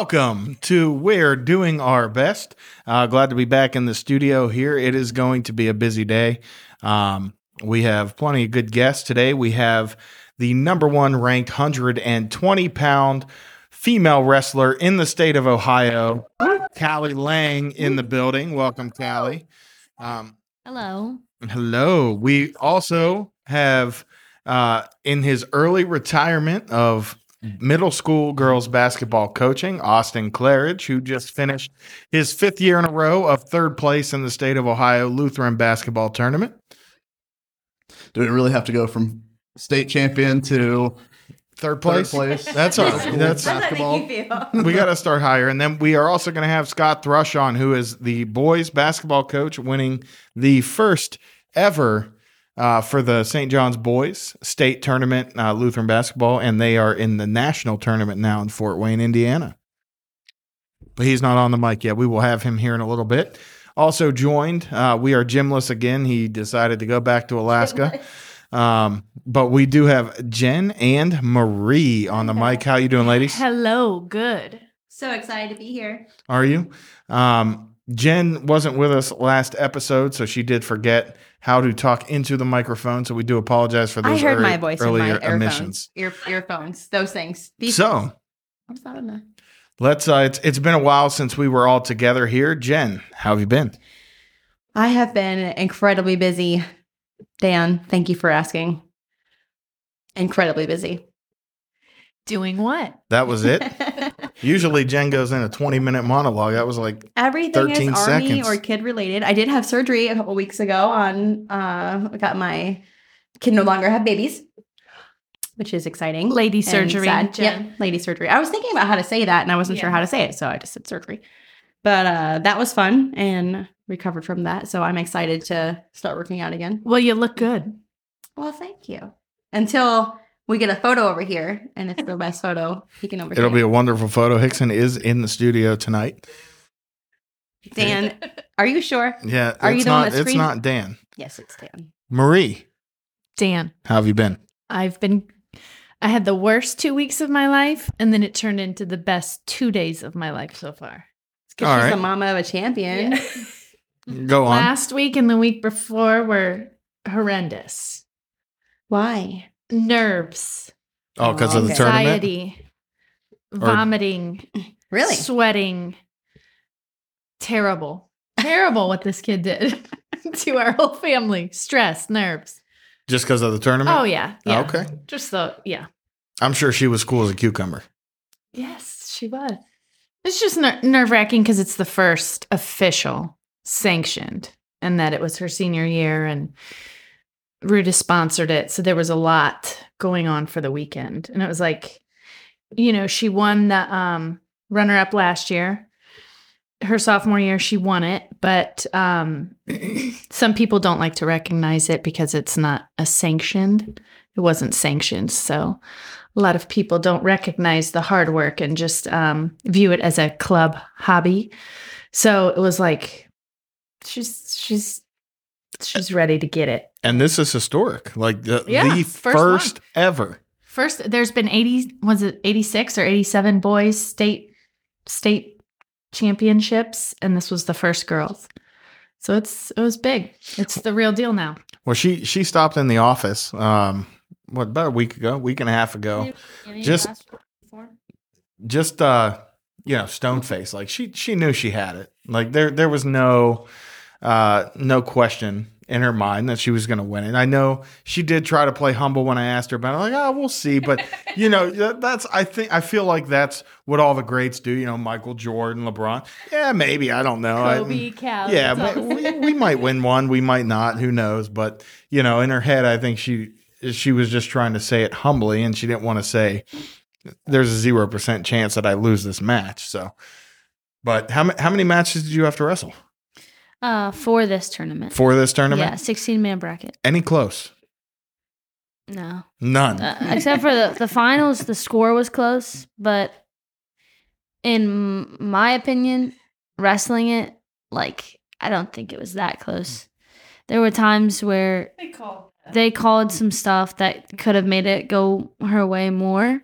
Welcome to We're Doing Our Best. Uh, glad to be back in the studio here. It is going to be a busy day. Um, we have plenty of good guests today. We have the number one ranked 120 pound female wrestler in the state of Ohio, Cali Leng, in the building. Welcome, Cali. Um, Hello. Hello. We also have uh, in his early retirement of Mm-hmm. middle school girls basketball coaching, Austin Clarridge, who just finished his fifth year in a row of third place in the state of Ohio Lutheran basketball tournament. Do we really have to go from state champion to Third third place. place? That's all right. That's basketball. we got to start higher. And then we are also going to have Scott Thrush on, who is the boys basketball coach, winning the first ever uh, for the St. John's boys state tournament, uh, Lutheran basketball, and they are in the national tournament now in Fort Wayne, Indiana. But he's not on the mic yet. We will have him here in a little bit. Also joined, uh, we are Jimless again. He decided to go back to Alaska. Um, but we do have Jen and Marie on the mic. How you doing, ladies? Hello. Good. So excited to be here. Are you? Um, Jen wasn't with us last episode, so she did forget how to talk into the microphone. So we do apologize for I those heard early- my voice in earlier my earphones, omissions. ear, earphones, those things. These So What's that in there? let's. Uh, it's it's been a while since we were all together here. Jen, how have you been? I have been incredibly busy. Dan, thank you for asking. Incredibly busy. Doing what? That was it. Usually Jen goes in a twenty minute monologue. That was like Everything is 13 army seconds. or kid related. I did have surgery a couple weeks ago on uh I got my can no longer have babies, which is exciting. Lady surgery, sad. Jen. Yep, lady surgery. I was thinking about how to say that and I wasn't sure how to say it, so I just said surgery. But uh that was fun and recovered from that. So I'm excited to start working out again. Well, you look good. Well, thank you. Until we get a photo over here and it's the best photo peeking over it'll be a wonderful photo. Hickson is in the studio tonight. Dan, are you sure? Yeah, Are you it's the one not. that It's not Dan. Yes, it's Dan. Marie, Dan, how have you been? I've been, I had the worst two weeks of my life, and then it turned into the best two days of my life so far. It's 'cause All she's right. the mama of a champion. Go on. Last week and the week before were horrendous. Why? Nerves, Oh, because of the Okay. tournament. anxiety, vomiting, Really? sweating. Terrible. Terrible what this kid did to our whole family. Stress, nerves. Just because of the tournament. Oh yeah. yeah. Okay. Just the yeah. I'm sure she was cool as a cucumber. Yes, she was. It's just ner- nerve wracking because it's the first official sanctioned, and that it was her senior year, and Rudis sponsored it, so there was a lot going on for the weekend, and it was like, you know, she won the um, runner up last year. Her sophomore year, she won it, but um, some people don't like to recognize it because it's not a sanctioned. It wasn't sanctioned, so a lot of people don't recognize the hard work and just um, view it as a club hobby. So it was like she's she's she's ready to get it. And this is historic. Like the, Yeah, the first first, ever. First, there's been eighty was it eighty six or eighty seven boys state state championships, and this was the first girls. So it's it was big. It's the real deal now. Well, she she stopped in the office. Um, what about a week ago, week and a half ago? Just- Just uh, you know, stone face. Like she she knew she had it. Like there there was no uh no question in her mind that she was going to win it. I know she did try to play humble when I asked her about it. I'm like, oh, we'll see. But you know, that's I think I feel like that's what all the greats do. You know, Michael Jordan, LeBron. Yeah, maybe I don't know. I- Cal. yeah, it's all but the we, we might win one, we might not. Who knows? But you know, in her head, I think she she was just trying to say it humbly, and she didn't want to say there's a zero percent chance that I lose this match. So, but how how many matches did you have to wrestle Uh, for this tournament. for this tournament? Yeah, 16 man bracket. Any close? No. None. Uh, except for the, the finals, the score was close. But in my opinion, wrestling it, like, I don't think it was that close. There were times where They call they called some stuff that could have made it go her way more.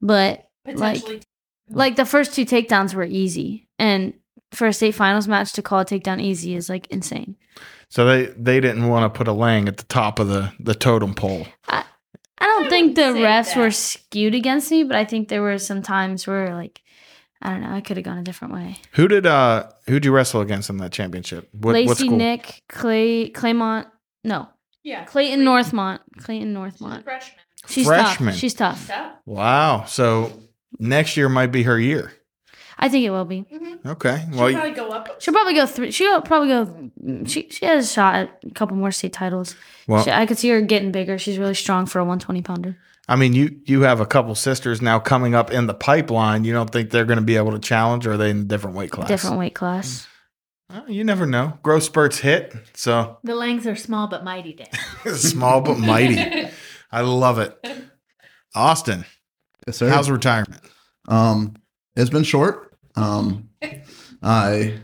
But potentially Like the first two takedowns were easy, and for a state finals match to call a takedown easy is like insane. So they they didn't want to put a Leng at the top of the the totem pole. I don't think the refs that. were skewed against me, but I think there were some times where like I don't know, I could have gone a different way. Who did uh who'd you wrestle against in that championship? What, what Lacey, school? Nick, Clay, Claymont, no, Yeah. Clayton Northmont, Clayton Northmont. Freshman. She's Freshman. tough. She's tough. Wow. So next year might be her year. I think it will be. Okay. Well, She'll probably go up. She'll probably go three. She'll probably go. She she has a shot at a couple more state titles. well She, I could see her getting bigger. She's really strong for a 120 pounder. I mean, you you have a couple sisters now coming up in the pipeline. You don't think they're going to be able to challenge, or are they in a different weight class? Different weight class. Uh, you never know. Growth spurts hit, so The Lengs are small but mighty, Dan. small but mighty. I love it. Austin, Yes, sir. how's retirement? Um, it's been short. Um, I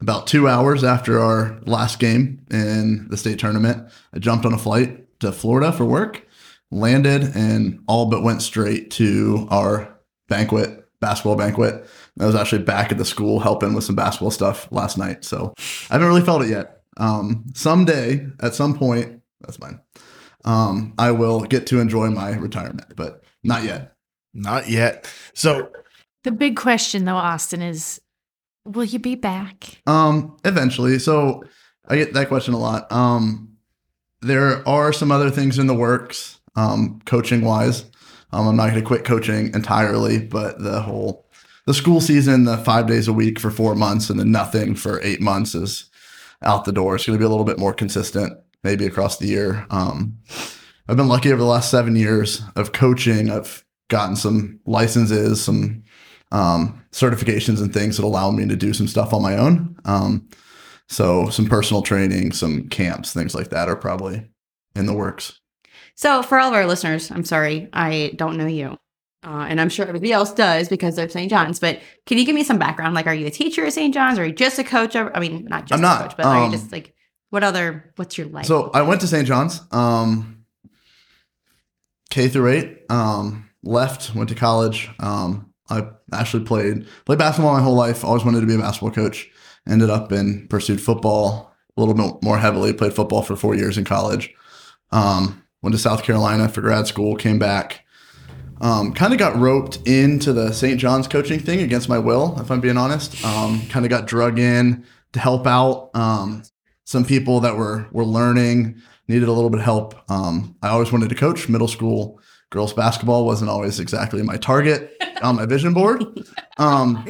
about two hours after our last game in the state tournament, I jumped on a flight to Florida for work, landed, and all but went straight to our banquet, basketball banquet. I was actually back at the school helping with some basketball stuff last night, so I haven't really felt it yet. Um, someday, at some point, that's mine. Um, I will get to enjoy my retirement, but not yet. Not yet. So The big question, though, Austin, is will you be back? Um, eventually. So I get that question a lot. Um, there are some other things in the works, um, coaching wise. Um, I'm not going to quit coaching entirely, but the whole the school season, the five days a week for four months, and then nothing for eight months is out the door. It's going to be a little bit more consistent, maybe across the year. Um, I've been lucky over the last seven years of coaching. I've gotten some licenses, some um, certifications and things that allow me to do some stuff on my own. Um, so some personal training, some camps, things like that are probably in the works. So, for all of our listeners, I'm sorry, I don't know you. Uh, and I'm sure everybody else does because they're St. John's. But can you give me some background? Like, are you a teacher at St. John's? Or are you just a coach? Of, I mean, not just I'm not, a coach, but are um, you just like, what other, what's your life? So I went to St. John's, um, K through eight. Um, left, went to college. Um, I actually played played basketball my whole life. Always wanted to be a basketball coach. Ended up and pursued football a little bit more heavily. Played football for four years in college. Um, went to South Carolina for grad school. Came back. Um, kind of got roped into the St. John's coaching thing against my will, if I'm being honest. Um, kind of got drug in to help out um, some people that were were learning, needed a little bit of help. Um, I always wanted to coach middle school girls basketball. wasn't always exactly my target on my vision board. Um,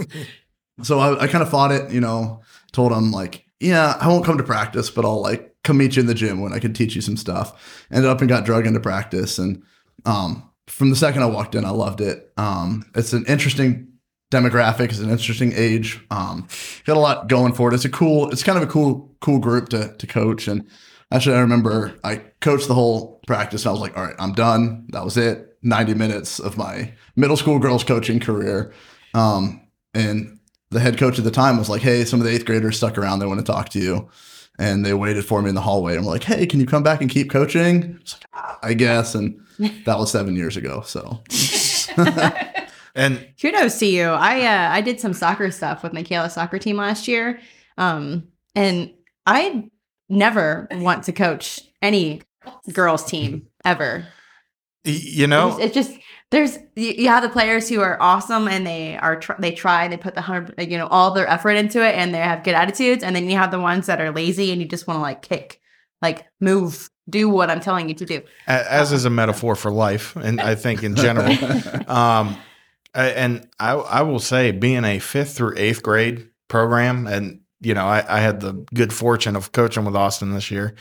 so I, I kind of fought it. You know, told him like, yeah, I won't come to practice, but I'll like come meet you in the gym when I can teach you some stuff. Ended up and got drug into practice and um, from the second I walked in, I loved it. Um, it's an interesting demographic. It's an interesting age. Um, got a lot going for it. It's a cool. It's kind of a cool, cool group to to coach. And actually, I remember I coached the whole practice. And I was like, all right, I'm done. That was it. Ninety minutes of my middle school girls coaching career. Um, and the head coach at the time was like, hey, some of the eighth graders stuck around. They want to talk to you. And they waited for me in the hallway and were like, hey, can you come back and keep coaching? I like, "Ah, I guess. And that was seven years ago. So and kudos to you. I uh, I did some soccer stuff with Michaela's soccer team last year, um, and I never want to coach any girls team ever. Y- you know, it's, it's just there's you, you have the players who are awesome and they are tr- they try and they put the hundred you know all their effort into it and they have good attitudes, and then you have the ones that are lazy and you just want to like kick, like move, do what I'm telling you to do. a- as is a metaphor for life, and I think in general. um, and I, I will say, being a fifth through eighth grade program, and you know, I, I had the good fortune of coaching with Austin this year.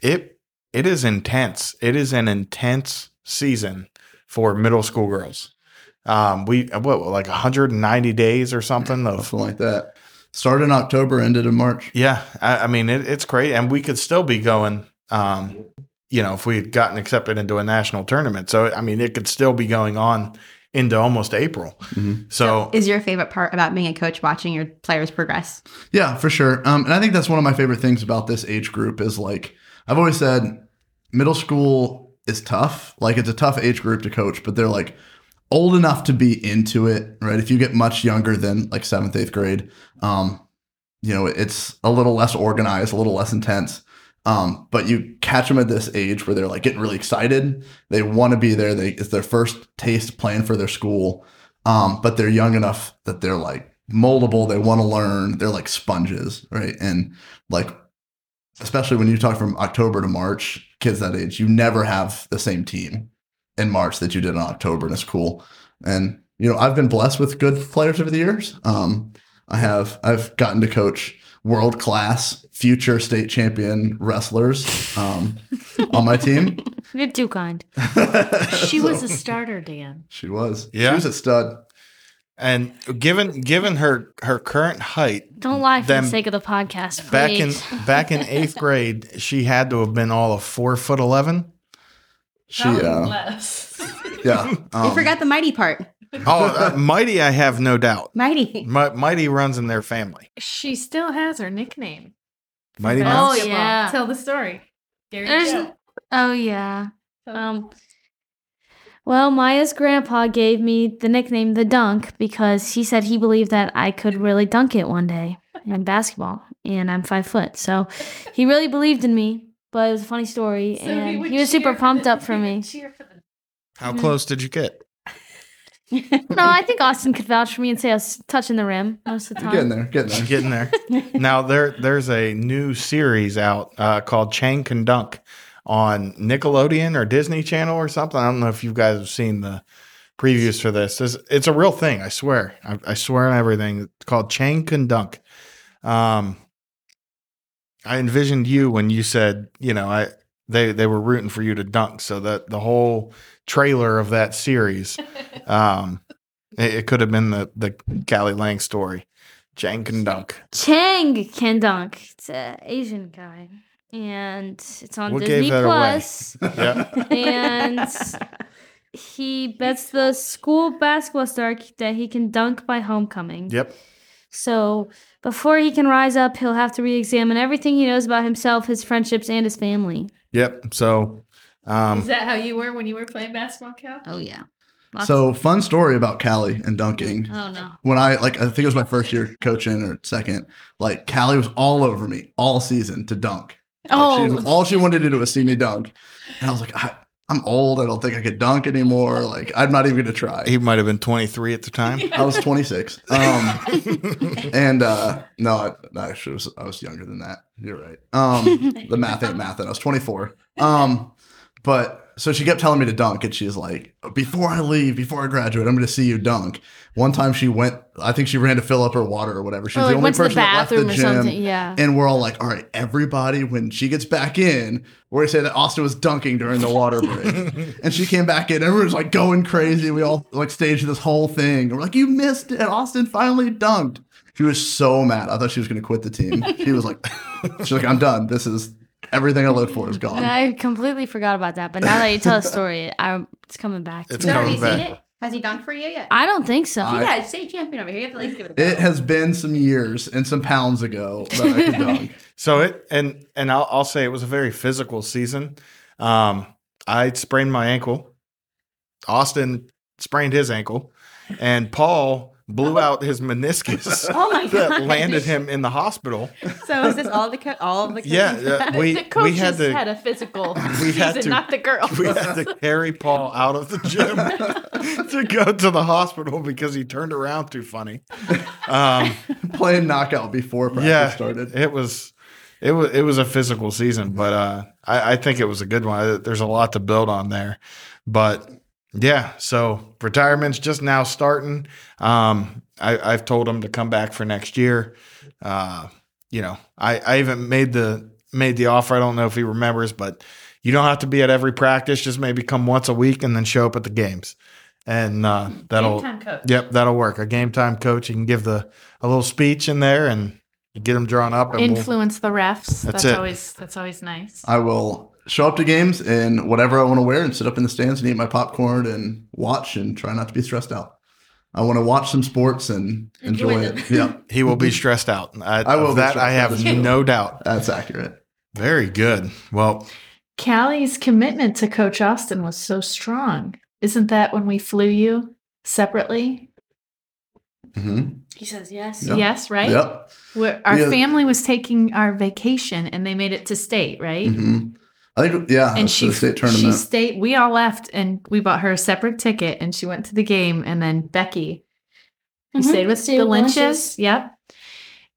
It it is intense. It is an intense season for middle school girls. Um, we what like 190 days or something of something like that. Started in October, ended in March. yeah. I, I mean, it, it's great, and we could still be going. Um, you know, if we had gotten accepted into a national tournament, so I mean, it could still be going on into almost April. Mhm. So Is your favorite part about being a coach watching your players progress? Yeah, for sure. Um, and I think that's one of my favorite things about this age group is like I've always said, middle school is tough. Like it's a tough age group to coach, but they're like old enough to be into it, right? If you get much younger than like seventh, eighth grade, um, you know, it's a little less organized, a little less intense. Um, but you catch them at this age where they're like getting really excited. They want to be there. They, it's their first taste playing for their school. Um, but they're young enough that they're like moldable. They want to learn. They're like sponges, right? And like, especially when you talk from October to March, kids that age, you never have the same team in March that you did in October, and it's cool. And you know, I've been blessed with good players over the years. Um, I have I've gotten to coach world class future state champion wrestlers um, on my team. You're too kind. She was a starter, Dan. she was Yeah. she was a stud. And given given her her current height, Don't lie for the sake of the podcast, please. back in back in eighth grade, she had to have been all of four foot eleven. She uh, less. yeah. you um, forgot the mighty part. Oh, uh, mighty! I have no doubt. Mighty. Mi- mighty runs in their family. She still has her nickname. Mighty Oh, Mouse. Yeah. Tell the story. There you There's- Oh yeah. Um. Well, Maya's grandpa gave me the nickname the Dunk because he said he believed that I could really dunk it one day in basketball, and I'm five foot, so he really believed in me. But it was a funny story, and he, was super pumped up for me. How close did you get? No, I think Austin could vouch for me and say I was touching the rim most of the You're time. getting there, getting there. Getting there. now there there's a new series out uh, called Chang Can Dunk on Nickelodeon or Disney Channel or something. I don't know if you guys have seen the previews for this. It's, it's a real thing. I swear. I, I swear on everything. It's called Chang Can Dunk. Um, I envisioned you when you said, you know, I they they were rooting for you to dunk. So that the whole trailer of that series, um, it, it could have been the the Cali Leng story. Chang Can Dunk. Chang can dunk. It's an Asian guy, and it's on What gave Disney? Plus. Yeah. and he bets the school basketball star that he can dunk by homecoming. Yep. So before he can rise up, he'll have to re-examine everything he knows about himself, his friendships, and his family. Yep. So, um, Is that how you were when you were playing basketball, Cal? Oh yeah. So fun story about Cali and dunking. Oh no. When I like, I think it was my first year coaching or second. Like Cali was all over me all season to dunk. Like, she- all she wanted to do was see me dunk, and I was like, I, I'm old. I don't think I could dunk anymore. Like I'm not even gonna try. he might have been 23 at the time. I was 26. Um, and uh, no, I, no, I actually was, I was younger than that. You're right. Um, the math ain't math. And I was 24. Um, but so she kept telling me to dunk, and she's like, "Before I leave, before I graduate, I'm going to see you dunk." One time she went, I think she ran to fill up her water or whatever. She's Oh, the like only went to the person that left the or gym. something. Yeah. And we're all like, all right, everybody, when she gets back in, we're gonna say that Austin was dunking during the water break. and she came back in, everyone's like going crazy. We all like staged this whole thing. And we're like, you missed it. Austin finally dunked. She was so mad. I thought she was gonna quit the team. She was like, she's like, I'm done. This is everything I looked for is gone. I completely forgot about that, but now that you tell the story, I, it's coming back. To It's me. Have coming you back. seen it? Has he dunked for you yet? I don't think so. I- yeah, state champion over here. You have to like give it a go. It has been some years and some pounds ago that I could dunk. So it and and I'll, I'll say it was a very physical season. Um, I sprained my ankle. Austin sprained his ankle, and Paul blew out his meniscus Oh my that god! landed him in the hospital. So is this all the co- all the coaches? Yeah, yeah, we the coach we had to had a physical we had season, to- not the girl. we had to carry Paul out of the gym to go to the hospital because he turned around too funny. Um, Playing knockout before practice yeah, started. it was it was it was a physical season, but uh, I, I think it was a good one. There's a lot to build on there, but yeah. So retirement's just now starting. Um, I, I've told him to come back for next year. Uh, you know, I, I even made the made the offer. I don't know if he remembers, but you don't have to be at every practice. Just maybe come once a week and then show up at the games, and uh, that'll Game time coach. Yep, that'll work. A game time coach, you can give the a little speech in there and get them drawn up. And we'll, Influence the refs. That's That's, always that's always nice. I will show up to games in whatever I want to wear and sit up in the stands and eat my popcorn and watch and try not to be stressed out. I want to watch some sports and enjoy, Enjoy it. them. Yeah, he will be stressed out. I, I will of that. I have as no doubt. that's accurate. Very good. Well, Cali's commitment to Coach Austin was so strong. Isn't that when we flew you separately? hmm He says yes. Yep. Yes, right? Yep. Where our Yeah. family was taking our vacation and they made it to state, right? hmm I think yeah. And that's she the state she tournament. stayed. We all left and we bought her a separate ticket and she went to the game. And then Becky, who Mhm. stayed with Stayed the with Lynches. Lynches. Yep.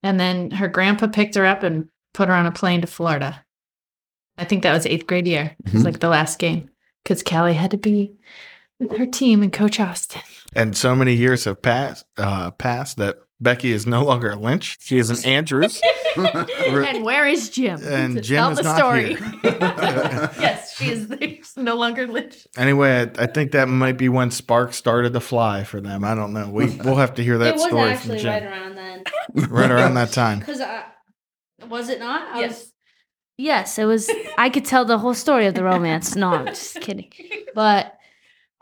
And then her grandpa picked her up and put her on a plane to Florida. I think that was eighth grade year. It was Mhm. like the last game because Cali had to be with her team and Coach Austin. And so many years have passed uh, passed that Becky is no longer a Lynch. She is an Andrews. and where is Jim? And To Jim tell is the not story. here. yes, she is she's no longer Lynch. Anyway, I, I think that might be when sparks started to fly for them. I don't know. We we'll have to hear that story. it was story from actually Jim right around then. right around that time. Because was it not? I Yes. Was, yes, it was. I could tell the whole story of the romance. No, I'm just kidding. But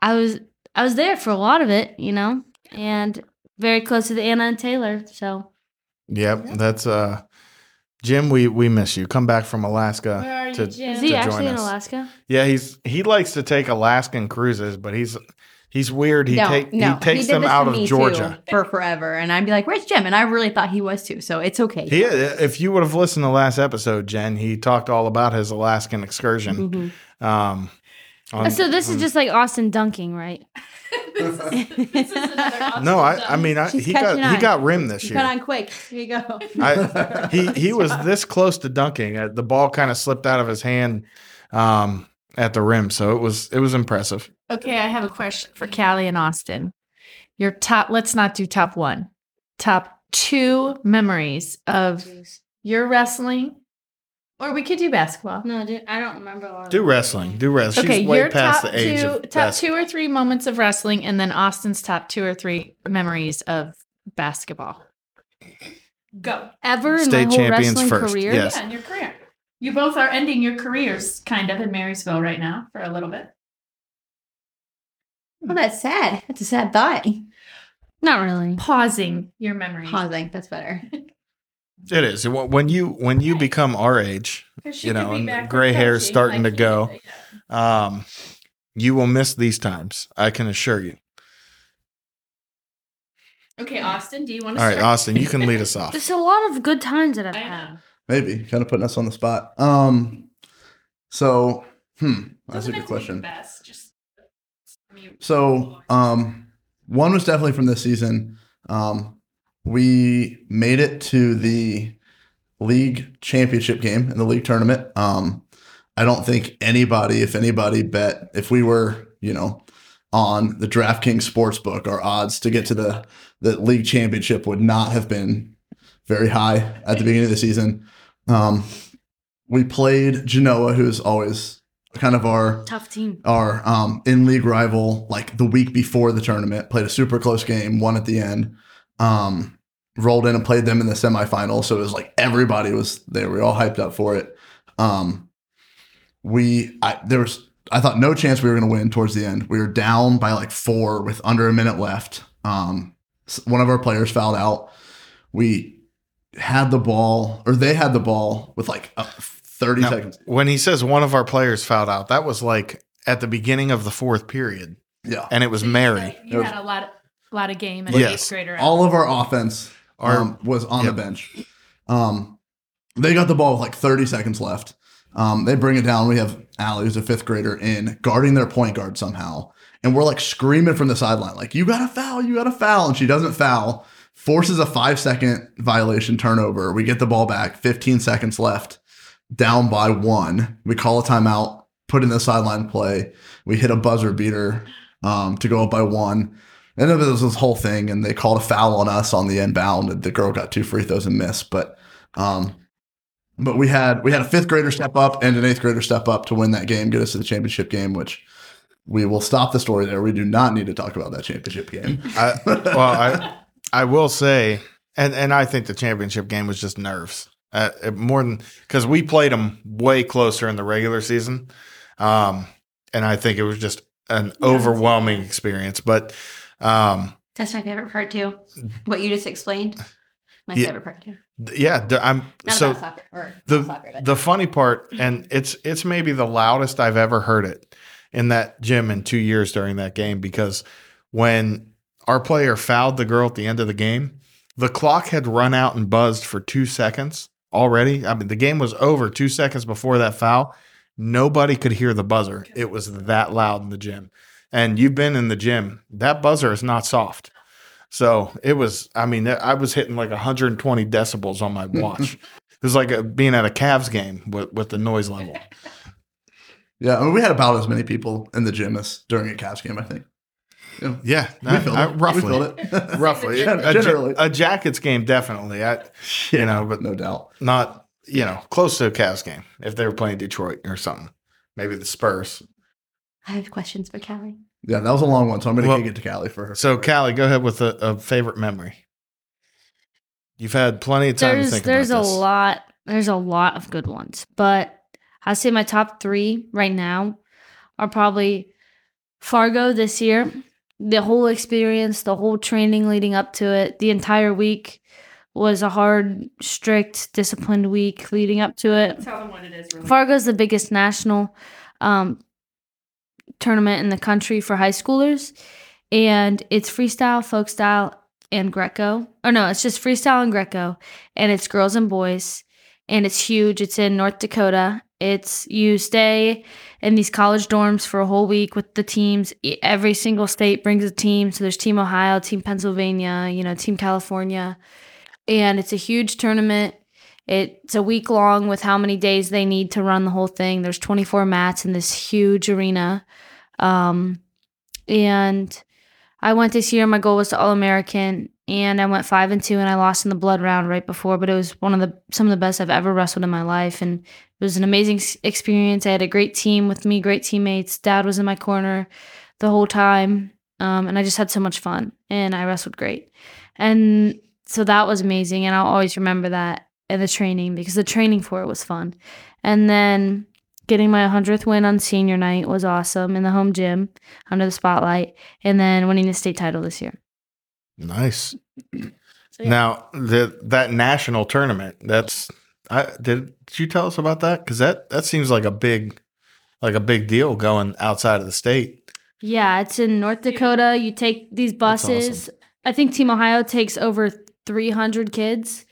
I was I was there for a lot of it, you know, and very close to the Anna and Taylor. So Yep, that's uh, Jim. We we miss you. Come back from Alaska. Where are to- you, Jim? is he actually in. Alaska? Yeah, he's he likes to take Alaskan cruises, but he's he's weird. He no, take no, he takes did them out of Georgia. too, for forever, and I'd be like, "Where's Jim?" And I really thought he was too, so it's okay. He, if you would have listened to the last episode, Jen, he talked all about his Alaskan excursion. Mhm. Um, on- so this on- is just like Austin dunking, right? no. I, I mean, I, he got catching he got rim this year. got on quick. Here you go. I, he he was this close to dunking. Uh, The ball kind of slipped out of his hand um, at the rim, so it was it was impressive. Okay, I have a question for Callie and Austin. Your top, let's not do top one. Top two memories of your wrestling, or we could do basketball. No, dude, I don't remember. a lot of Do it. wrestling, do wrestling. okay, She's way your past top the age two, of top basketball. two or three moments of wrestling, and then Austin's top two or three memories of basketball. Go. ever in State my whole champions wrestling first, career. yes. Yeah, in your career. You both are ending your careers kind of in Marysville right now for a little bit. Well, that's sad. That's a sad thought. Not really. Pausing your memories. Pausing. That's better. It is when you when you become our age, you know, and gray hair is starting like to go. um, you will miss these times. I can assure you. Okay, Austin, do you want to All right, start? Austin, you can lead us off. There's a lot of good times that I've I had. Maybe kind of putting us on the spot. Um, so hmm, that's Doesn't a good have be question. best, just- I mean, So, um, one was definitely from this season. Um, we made it to the league championship game in the league tournament. Um, I don't think anybody, if anybody, bet if we were, you know, on the DraftKings sportsbook, our odds to get to the the league championship would not have been very high at the beginning of the season. Um, we played Genoa, who's always kind of our Tough team. our um, in league rival like the week before the tournament. Played a super close game, won at the end. Um, rolled in and played them in the semifinal. So it was like everybody was there. We were all hyped up for it. Um, we I, there was I thought no chance we were going to win towards the end. We were down by like four with under a minute left. Um, one of our players fouled out. We had the ball, or they had the ball with like uh, thirty Now, seconds. when he says one of our players fouled out, that was like at the beginning of the fourth period, Yeah, and it was so you Mary. had- You It was- had a lot, of, lot of game and Yes. eighth grader. all of our offense Our- um, was on Yep. the bench. Um, they got the ball with like 30 seconds left. Um, they bring it down. We have Allie, who's a fifth grader, in guarding their point guard somehow. And we're like screaming from the sideline, like, you got to foul, you got to foul. And she doesn't foul, forces a five second violation turnover. We get the ball back, 15 seconds left, down by one. We call a timeout, put in the sideline play. We hit a buzzer beater um, to go up by one. And then there was this whole thing, and they called a foul on us on the inbound. And the girl got two free throws and missed. But, um, but we had we had a fifth grader step up and an eighth grader step up to win that game, get us to the championship game. Which we will stop the story there. We do not need to talk about that championship game. I, well, I I will say, and and I think the championship game was just nerves. Uh, more than because we played them way closer in the regular season, um, and I think it was just an overwhelming experience. But um, That's my favorite part too. What you just explained. My Yeah. favorite part too. yeah, the- I'm Not so soccer or the soccer, the funny part, and it's it's maybe the loudest I've ever heard it in that gym in two years during that game because when our player fouled the girl at the end of the game. The clock had run out and buzzed for two seconds already. I mean, the game was over two seconds before that foul. Nobody could hear the buzzer. It was that loud in the gym. And you've been in the gym. That buzzer is not soft. So it was, I mean, I was hitting like 120 decibels on my watch. it was like a, being at a Cavs game with, with the noise level. Yeah, I mean, we had about as many people in the gym as during a Cavs game, I think. Yeah, Yeah, we I- filled I- it. roughly. We filled it. roughly. Gen- a, generally. a Jackets game, definitely. I, you know, but no doubt. not you know close to a Cavs game if they were playing Detroit or something. Maybe the Spurs. I have questions for Kelly. Yeah, that was a long one, so I'm going to Well- kick it to Cali for her. So, Cali, go ahead with a, a favorite memory. You've had plenty of time to there's think there's about a lot there's a lot of good ones but i'd say my top three right now are probably fargo this year the whole experience the whole training leading up to it the entire week was a hard strict disciplined week leading up to it Tell them what it is. Really. Fargo's the biggest national um, tournament in the country for high schoolers, and it's freestyle, folk style, and Greco. Or no, it's just freestyle and Greco, and it's girls and boys, and it's huge. It's in North Dakota. It's you stay in these college dorms for a whole week with the teams. Every single state brings a team. So there's Team Ohio, Team Pennsylvania, you know, Team California, and it's a huge tournament. It's a week long with how many days they need to run the whole thing. There's 24 mats in this huge arena. Um, and I went this year. My goal was to All American, and I went five and two, and I lost in the blood round right before. But it was one of the some of the best I've ever wrestled in my life, and it was an amazing experience. I had a great team with me, great teammates. Dad was in my corner the whole time, um, and I just had so much fun, and I wrestled great, and so that was amazing, and I'll always remember that and the training because the training for it was fun. And then getting my 100th win on senior night was awesome in the home gym under the spotlight. And then winning the state title this year. Nice. So, yeah. Now the that national tournament. That's I did. Did you tell us about that? Because that that seems like a big, like a big deal going outside of the state. Yeah, it's in North Dakota. You take these That's buses. I think Team Ohio takes over 300 kids.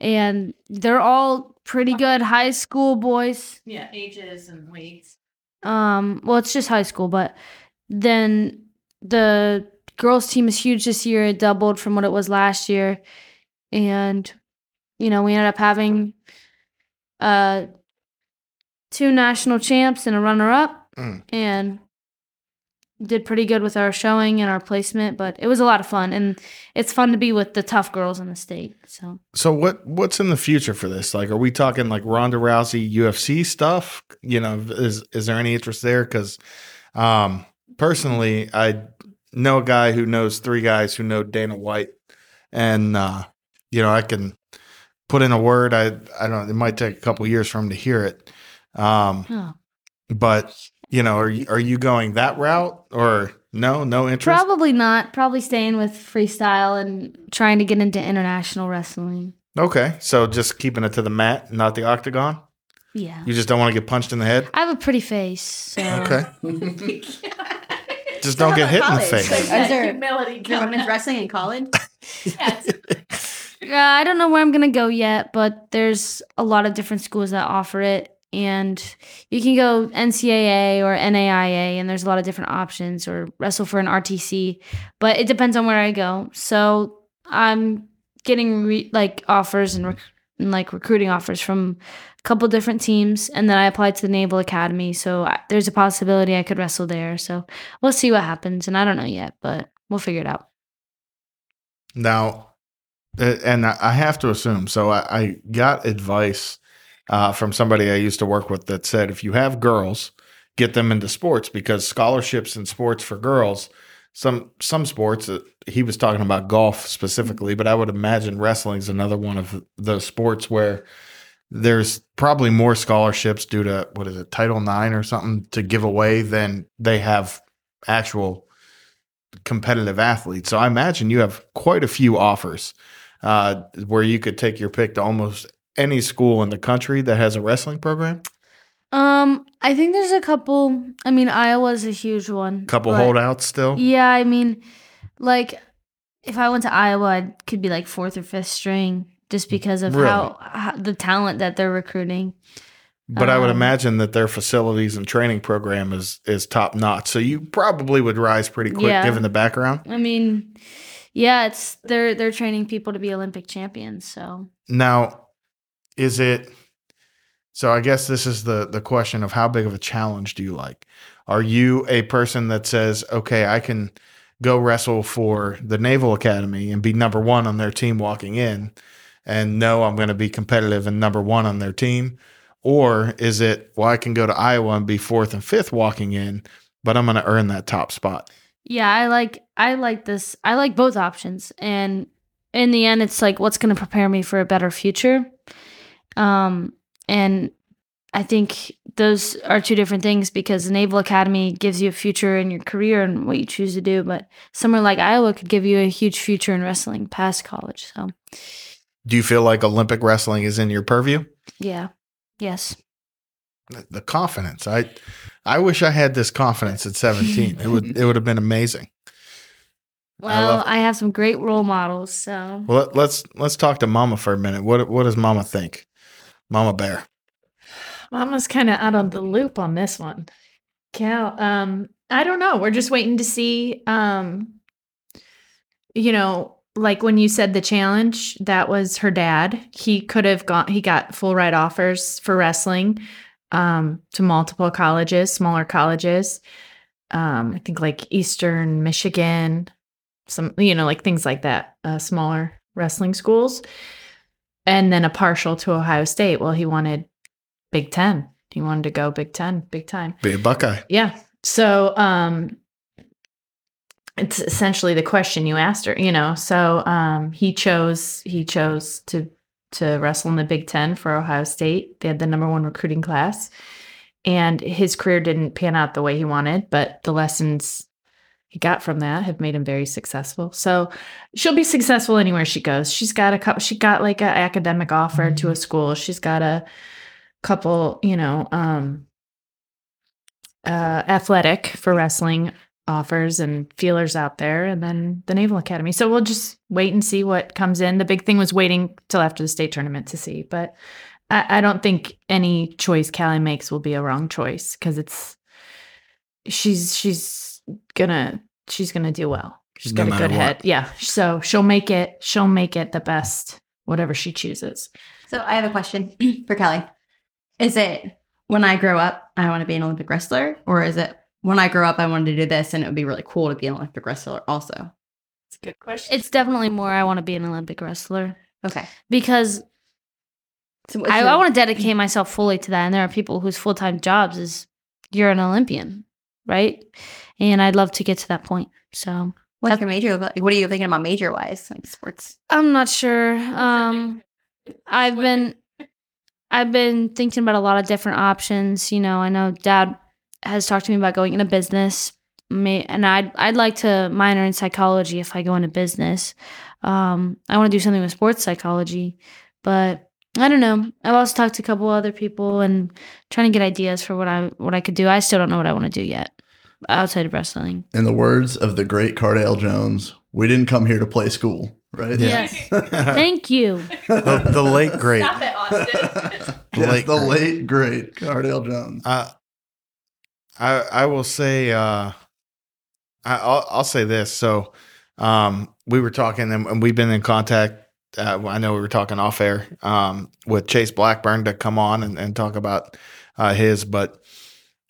And they're all pretty good high school boys. Yeah, ages and weights. Um, well, it's just high school, but then the girls team is huge this year. It doubled from what it was last year, and you know we ended up having uh two national champs and a runner up, Mm. and did pretty good with our showing and our placement. But it was a lot of fun, and it's fun to be with the tough girls in the state. So So what what's in the future for this? Like, are we talking like Ronda Rousey UFC stuff? You know, is is there any interest there? Because um, personally, I know a guy who knows three guys who know Dana White, and uh, you know, I can put in a word. I I don't. know, It might take a couple years for him to hear it. Um, oh. but you know, are you, are you going that route or no? No interest. probably not. Probably staying with freestyle and trying to get into international wrestling. Okay, so just keeping it to the mat, not the octagon. Yeah. You just don't want to get punched in the head. I have a pretty face. So. Okay. Just don't get hit in the face. Like, is there humility. is there women's wrestling in college? yes. Yeah, I don't know where I'm gonna go yet, but there's a lot of different schools that offer it, and you can go NCAA or NAIA, and there's a lot of different options, or wrestle for an RTC, but it depends on where I go. So I'm getting re- like offers and, rec- and like recruiting offers from a couple different teams, and then I applied to the Naval Academy, so I, there's a possibility I could wrestle there. So we'll see what happens, and I don't know yet, but we'll figure it out. Now, and I I have to assume. So I, I got advice uh, from somebody I used to work with that said if you have girls, get them into sports because scholarships in sports for girls. Some some sports. Uh, he was talking about golf specifically, but I would imagine wrestling is another one of those sports where there's probably more scholarships due to what is it Title IX or something to give away than they have actual competitive athletes. So I imagine you have quite a few offers uh, where you could take your pick to almost any school in the country that has a wrestling program. Um, I think there's a couple. I mean, Iowa's a huge one. Couple holdouts still. Yeah, I mean, Like, if I went to Iowa, I could be like fourth or fifth string just because of Really? how, how the talent that they're recruiting. But I would Um, imagine that their facilities and training program is is top notch. So you probably would rise pretty quick Yeah. given the background. I mean, yeah, it's they're they're training people to be Olympic champions. So Now, is it so I guess this is the the question of how big of a challenge do you like? Are you a person that says, "Okay, I can go wrestle for the Naval Academy and be number 1 on their team walking in and know I'm going to be competitive and number 1 on their team?" Or is it, "Well, I can go to Iowa and be 4th and 5th walking in, but I'm going to earn that top spot." yeah, I like I like this. I like both options, and in the end, it's like what's going to prepare me for a better future. Um, and I think those are two different things because the Naval Academy gives you a future in your career and what you choose to do, but somewhere like Iowa could give you a huge future in wrestling past college. So Do you feel like Olympic wrestling is in your purview? yeah, yes. the confidence. I I wish I had this confidence at 17. It would it would have been amazing. I Well, love- I have some great role models. So Well, let, let's let's talk to Mama for a minute. What what does Mama think? Mama Bear. Mama's kind of out on the loop on this one. Cal, um, I don't know. We're just waiting to see. Um, you know, like when you said the challenge, that was her dad. He could have gone. He got full ride offers for wrestling, um, to multiple colleges, smaller colleges. Um, I think like Eastern Michigan, some you know like things like that, uh, smaller wrestling schools, and then a partial to Ohio State. Well, he wanted Big Ten. He wanted to go Big Ten, big time. Be a Buckeye. Yeah. So um it's essentially the question you asked her, you know. So um he chose he chose to to wrestle in the Big Ten for Ohio State. They had the number one recruiting class. And his career didn't pan out the way he wanted, but the lessons he got from that have made him very successful. So she'll be successful anywhere she goes. She's got a couple she got like an academic offer to a school. She's got a couple, you know, um uh athletic for wrestling offers and feelers out there and then the Naval Academy. So we'll just wait and see what comes in. The big thing was waiting till after the state tournament to see, but I, I don't think any choice Cali makes will be a wrong choice because it's she's she's gonna she's gonna do well. She's No got a good what. head. Yeah. So she'll make it she'll make it the best, whatever she chooses. So I have a question for Kelly. Is it when I grow up, I want to be an Olympic wrestler, or is it when I grow up, I wanted to do this, and it would be really cool to be an Olympic wrestler also? It's a good question. it's definitely more. I want to be an Olympic wrestler Okay. because So I, your- I want to dedicate myself fully to that. And there are people whose full time jobs is you're an Olympian, right? And I'd love to get to that point. So What's your major? What are you thinking about major wise, like sports? I'm not sure. Um, I've been I've been thinking about a lot of different options. You know, I know Dad has talked to me about going into business, and I'd I'd like to minor in psychology if I go into business. Um, I want to do something with sports psychology, but I don't know. I've also talked to a couple other people and trying to get ideas for what I what I could do. I still don't know what I want to do yet outside of wrestling. In the words of the great Cardale Jones, we didn't come here to play school, right? Yeah. Yes. Thank you. the, the late great. Stop it, Austin. Yes, Late the great. late great Cardale Jones. Uh, I I will say uh, I, I'll I'll say this. So um, we were talking and, and we've been in contact. Uh, I know we were talking off air um, with Chase Blackburn to come on and, and talk about uh, his, but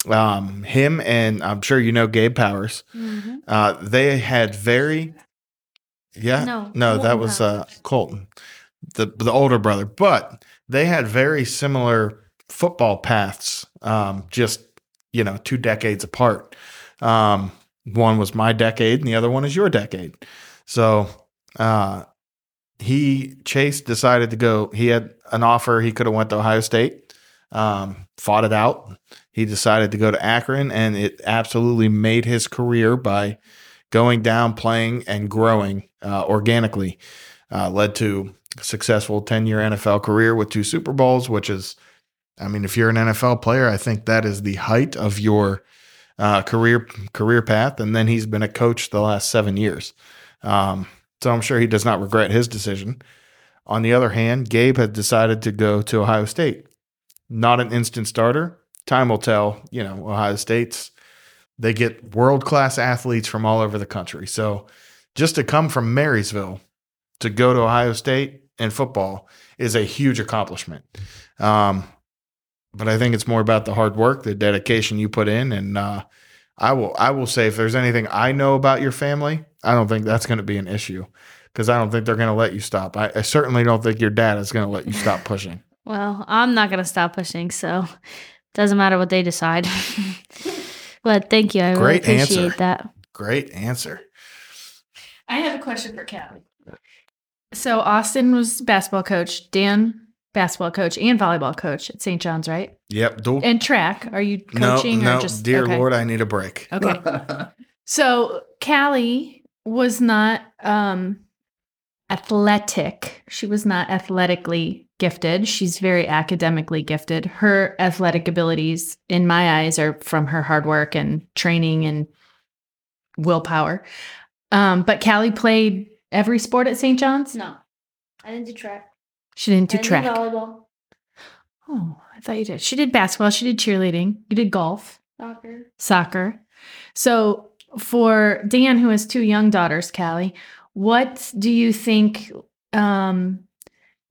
um, him and I'm sure you know Gabe Powers. Uh, they had very yeah No, no that was Powers. uh, Colton the the older brother, but they had very similar football paths, um, just you know, two decades apart. Um, one was my decade, and the other one is your decade. So uh, he Chase decided to go. He had an offer. He could have went to Ohio State, um, fought it out. He decided to go to Akron, and it absolutely made his career by going down, playing, and growing uh, organically. Uh, led to a successful 10 year NFL career with two Super Bowls, which is, I mean, if you're an NFL player, I think that is the height of your uh, career career path, and then he's been a coach the last seven years. Um, so I'm sure he does not regret his decision. On the other hand, Gabe had decided to go to Ohio State. Not an instant starter. Time will tell. You know, Ohio State's they get world class athletes from all over the country. So just to come from Marysville to go to Ohio State in football is a huge accomplishment. Um, but I think it's more about the hard work, the dedication you put in, and uh, I will I will say if there's anything I know about your family, I don't think that's going to be an issue because I don't think they're going to let you stop. I, I certainly don't think your dad is going to let you stop pushing. Well, I'm not gonna stop pushing, so doesn't matter what they decide. but thank you. I really Great appreciate answer. that. Great answer. I have a question for Cali. So Austin was basketball coach, Dan basketball coach and volleyball coach at St. John's, right? Yep. Dual. And track. Are you No, coaching no, or just dear okay. Lord, I need a break. Okay. So Cali was not um athletic. She was not athletically gifted. She's very academically gifted. Her athletic abilities, in my eyes, are from her hard work and training and willpower. Um, but Cali played every sport at St. John's. No, I didn't do track. She didn't do I track. volleyball, Oh, I thought you did. She did basketball. She did cheerleading. You did golf. soccer. soccer. So for Dan, who has two young daughters, Cali, what do you think? Um,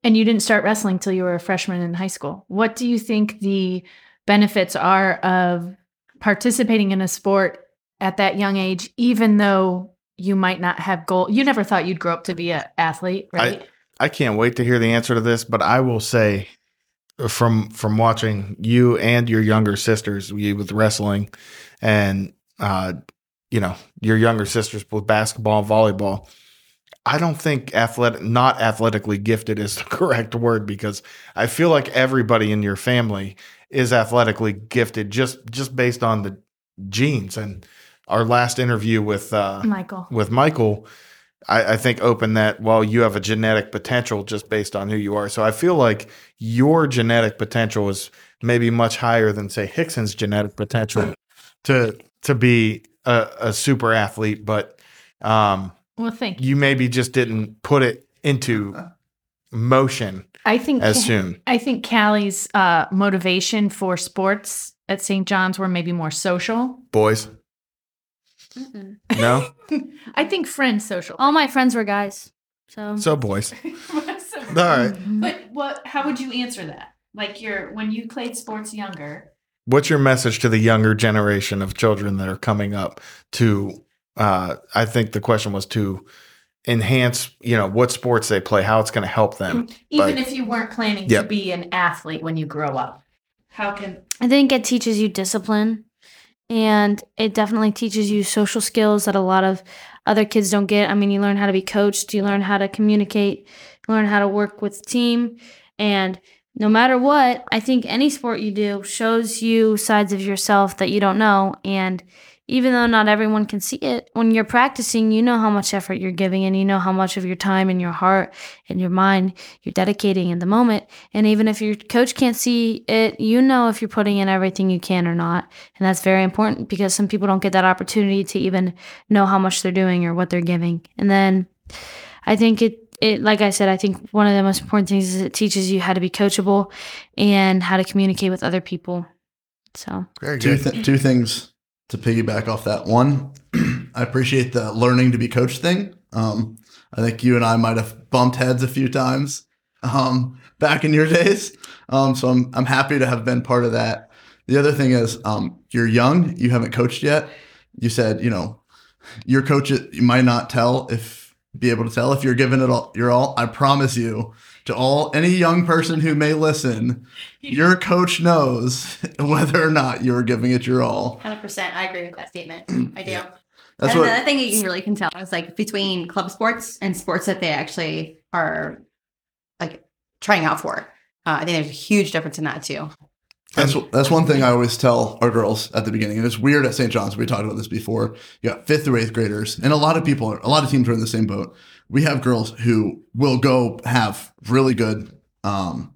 and you didn't start wrestling till you were a freshman in high school. What do you think the benefits are of participating in a sport at that young age, even though you might not have goal? You never thought you'd grow up to be an athlete, right? I can't wait to hear the answer to this, but I will say from from watching you and your younger sisters you with wrestling and uh you know your younger sisters with basketball and volleyball I don't think athletic not athletically gifted is the correct word because I feel like everybody in your family is athletically gifted just just based on the genes and our last interview with uh Michael. with Michael, I, I think opened that well, you have a genetic potential just based on who you are. So I feel like your genetic potential is maybe much higher than say Hickson's genetic potential to to be a, a super athlete, but um, Well, thank you. you maybe just didn't put it into motion I think as Ca- soon. I think Cali's uh, motivation for sports at St. John's were maybe more social. Boys, Mm-mm. no, I think friends social. All my friends were guys, so. so boys. All right. But what? How would you answer that? Like your when you played sports younger. What's your message to the younger generation of children that are coming up to uh I think the question was to enhance, you know, what sports they play, how it's going to help them. Even Like- if you weren't planning Yep. to be an athlete when you grow up, how can? I think it teaches you discipline and it definitely teaches you social skills that a lot of other kids don't get. I mean, you learn how to be coached, you learn how to communicate, you learn how to work with team and no matter what, I think any sport you do shows you sides of yourself that you don't know and even though not everyone can see it, when you're practicing, you know how much effort you're giving and you know how much of your time and your heart and your mind you're dedicating in the moment. And even if your coach can't see it, you know if you're putting in everything you can or not. And that's very important because some people don't get that opportunity to even know how much they're doing or what they're giving. And then I think it it like I said, I think one of the most important things is it teaches you how to be coachable and how to communicate with other people. So Very two, good. th- two things to piggyback off that. One, I appreciate the learning to be coached thing. Um, I think you and I might have bumped heads a few times um, back in your days. Um, so I'm, I'm happy to have been part of that. The other thing is, um, you're young, you haven't coached yet. You said, you know, your coach, you might not tell if be able to tell if you're giving it all your all. I promise you, to all any young person who may listen, your coach knows whether or not you're giving it your all. Hundred percent, I agree with that statement. I do. That's and what another thing you can really can tell is like between club sports and sports that they actually are like trying out for. Uh, I think there's a huge difference in that too. That's that's one thing I always tell our girls at the beginning, and it's weird at St. John's. We talked about this before. You got fifth through eighth graders, and a lot of people, a lot of teams are in the same boat. We have girls who will go have really good um,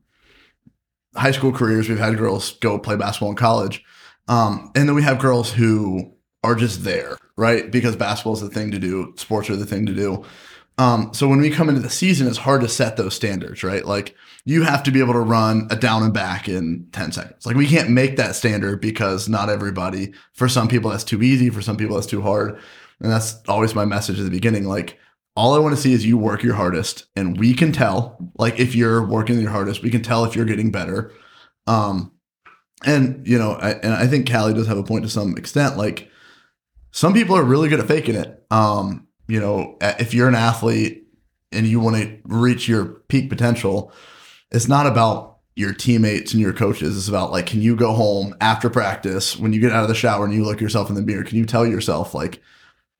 high school careers. We've had girls go play basketball in college, Um, and then we have girls who are just there, right? Because basketball is the thing to do, sports are the thing to do. Um, so when we come into the season, it's hard to set those standards, right? Like you have to be able to run a down and back in 10 seconds. Like we can't make that standard because not everybody, for some people, that's too easy. For some people, that's too hard. And that's always my message at the beginning. Like all I want to see is you work your hardest and we can tell, like if you're working your hardest, we can tell if you're getting better. Um, and you know, I, and I think Callie does have a point to some extent. Like some people are really good at faking it. Um, you know, if you're an athlete and you want to reach your peak potential, it's not about your teammates and your coaches. It's about like, can you go home after practice when you get out of the shower and you look yourself in the mirror? Can you tell yourself like,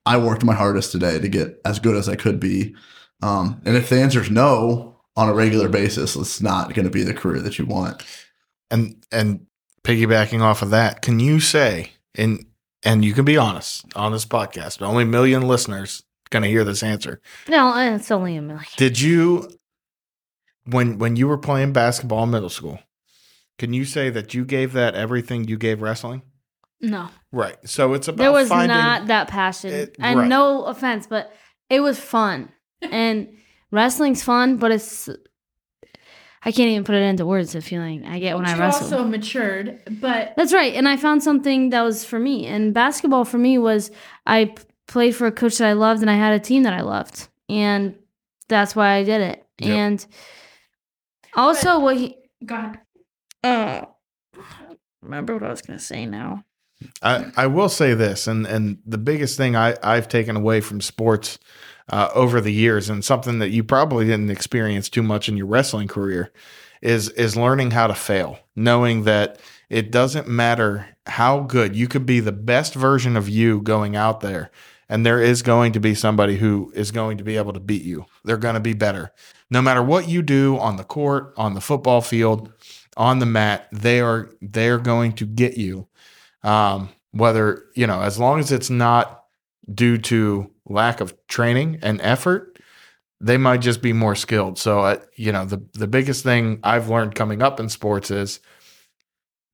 I worked my hardest today to get as good as I could be? Um, and if the answer is no on a regular basis, it's not going to be the career that you want. And and piggybacking off of that, can you say and and you can be honest on this podcast, only a million listeners gonna hear this answer. No, it's only a million. Did you when when you were playing basketball in middle school, can you say that you gave that everything you gave wrestling? No, Right. So it's about there was finding, not that passion. It- and right. no offense, but it was fun. and wrestling's fun, but it's I can't even put it into words. The feeling I get when I wrestle. also matured, but That's right. And I found something that was for me. And basketball for me was I p- played for a coach that I loved and I had a team that I loved. And that's why I did it. Yep. And also what he go ahead. uh remember what I was gonna say now. I, I will say this, and and the biggest thing I, I've taken away from sports uh, over the years, and something that you probably didn't experience too much in your wrestling career, is is learning how to fail, knowing that it doesn't matter how good you could be, the best version of you going out there, and there is going to be somebody who is going to be able to beat you. They're going to be better, no matter what you do on the court, on the football field, on the mat. They are they are going to get you um, whether you know as long as it's not due to lack of training and effort they might just be more skilled. So uh, you know the the biggest thing i've learned coming up in sports is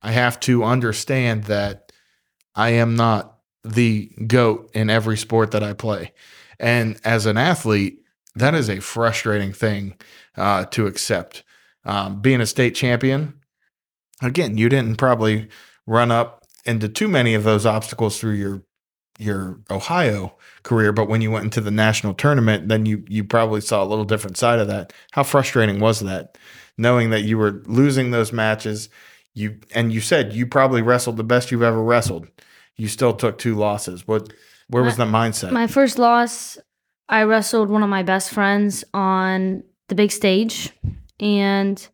i have to understand that i am not the goat in every sport that i play. And as an athlete that is a frustrating thing uh, to accept. Um, being a state champion again you didn't probably run up into too many of those obstacles through your your Ohio career, but when you went into the national tournament, then you you probably saw a little different side of that. How frustrating was that, knowing that you were losing those matches? You and you said you probably wrestled the best you've ever wrestled. You still took two losses. What where was My- the mindset? My first loss, I wrestled one of my best friends on the big stage, and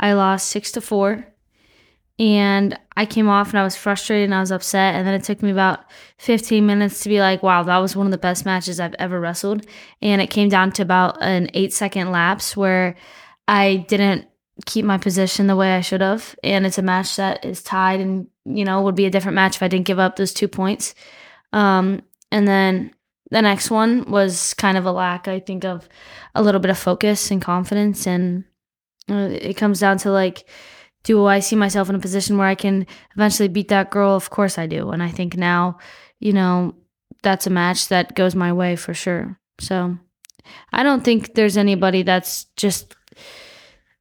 I lost six to four. And I came off and I was frustrated and I was upset. And then it took me about 15 minutes to be like, wow, that was one of the best matches I've ever wrestled. And it came down to about an eight second lapse where I didn't keep my position the way I should have. And it's a match that is tied and, you know, would be a different match if I didn't give up those two points. Um, and then the next one was kind of a lack, I think, of a little bit of focus and confidence. And uh, it comes down to like, do I see myself in a position where I can eventually beat that girl? Of course I do. And I think now, you know, that's a match that goes my way for sure. So I don't think there's anybody that's just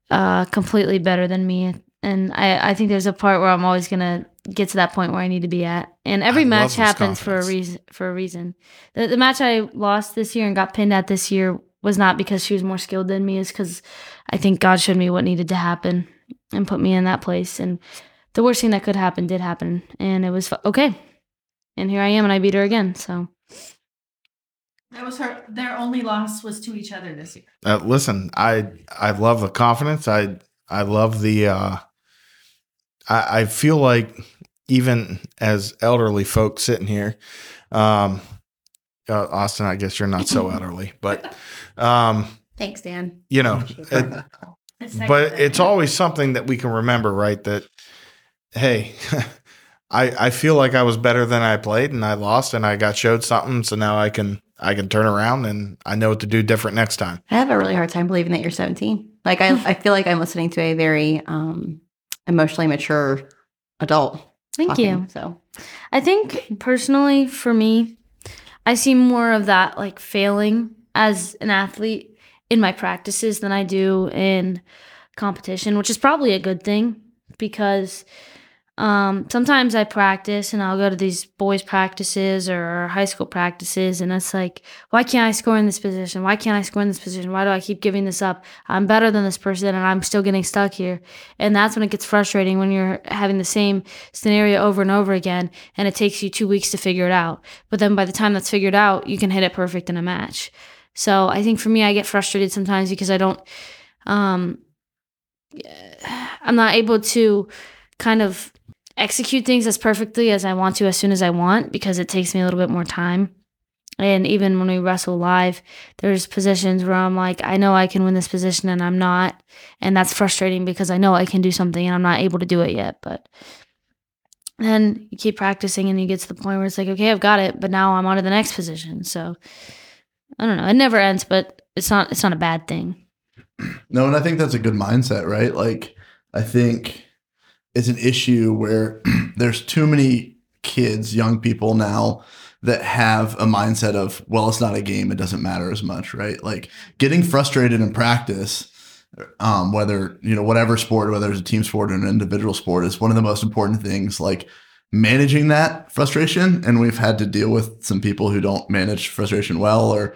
uh, completely better than me. And I, I think there's a part where I'm always gonna get to that point where I need to be at. And every I match happens for a reason. For a reason, the, the match I lost this year and got pinned at this year was not because she was more skilled than me. Is because I think God showed me what needed to happen and put me in that place. And the worst thing that could happen did happen, and it was fu- okay. And here I am, and I beat her again. So That was her. Their only loss was to each other this year. Uh, listen, I I love the confidence. I I love the. Uh, I I feel like even as elderly folks sitting here, um, uh, Austin, I guess you're not so elderly, but um, Thanks, Dan. you know, it, but it's always something that we can remember, right? That hey, I I feel like I was better than I played, and I lost, and I got showed something, so now I can I can turn around and I know what to do different next time. I have a really hard time believing that you're 17. Like I, I feel like I'm listening to a very um, emotionally mature adult. Thank talking, you. So I think personally for me, I see more of that like failing as an athlete in my practices than I do in competition, which is probably a good thing because um, sometimes I practice and I'll go to these boys' practices or high school practices, and it's like, why can't I score in this position? Why can't I score in this position? Why do I keep giving this up? I'm better than this person, and I'm still getting stuck here. And that's when it gets frustrating when you're having the same scenario over and over again, and it takes you two weeks to figure it out. But then by the time that's figured out, you can hit it perfect in a match. So I think for me, I get frustrated sometimes because I don't, um, I'm not able to kind of execute things as perfectly as I want to as soon as I want because it takes me a little bit more time. And even when we wrestle live, there's positions where I'm like, I know I can win this position and I'm not. And that's frustrating because I know I can do something and I'm not able to do it yet. But then you keep practicing and you get to the point where it's like, okay, I've got it, but now I'm on to the next position. So I don't know. It never ends, but it's not it's not a bad thing. No, and I think that's a good mindset, right? Like, I think it's an issue where there's too many kids, young people now that have a mindset of, well, it's not a game, it doesn't matter as much, right? Like getting frustrated in practice, um, whether, you know, whatever sport, whether it's a team sport or an individual sport, is one of the most important things. Like managing that frustration. And we've had to deal with some people who don't manage frustration well or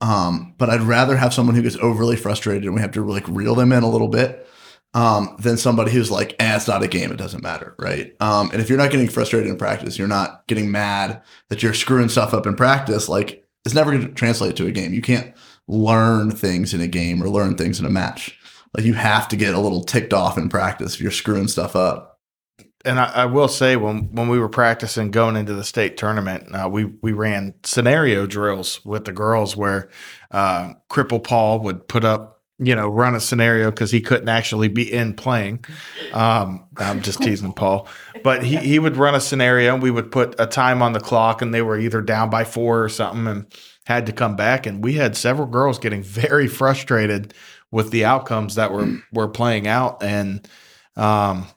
um, but I'd rather have someone who gets overly frustrated and we have to like reel them in a little bit um, than somebody who's like, eh, it's not a game. It doesn't matter. Right. Um, and if you're not getting frustrated in practice, you're not getting mad that you're screwing stuff up in practice. Like it's never going to translate to a game. You can't learn things in a game or learn things in a match. Like you have to get a little ticked off in practice if you're screwing stuff up and I, I, will say when when we were practicing going into the state tournament, uh, we we ran scenario drills with the girls where uh, Cripple Paul would put up, you know, run a scenario because he couldn't actually be in playing. Um, I'm just teasing Paul, but he he would run a scenario and we would put a time on the clock and they were either down by four or something and had to come back. And we had several girls getting very frustrated with the outcomes that were were playing out. And um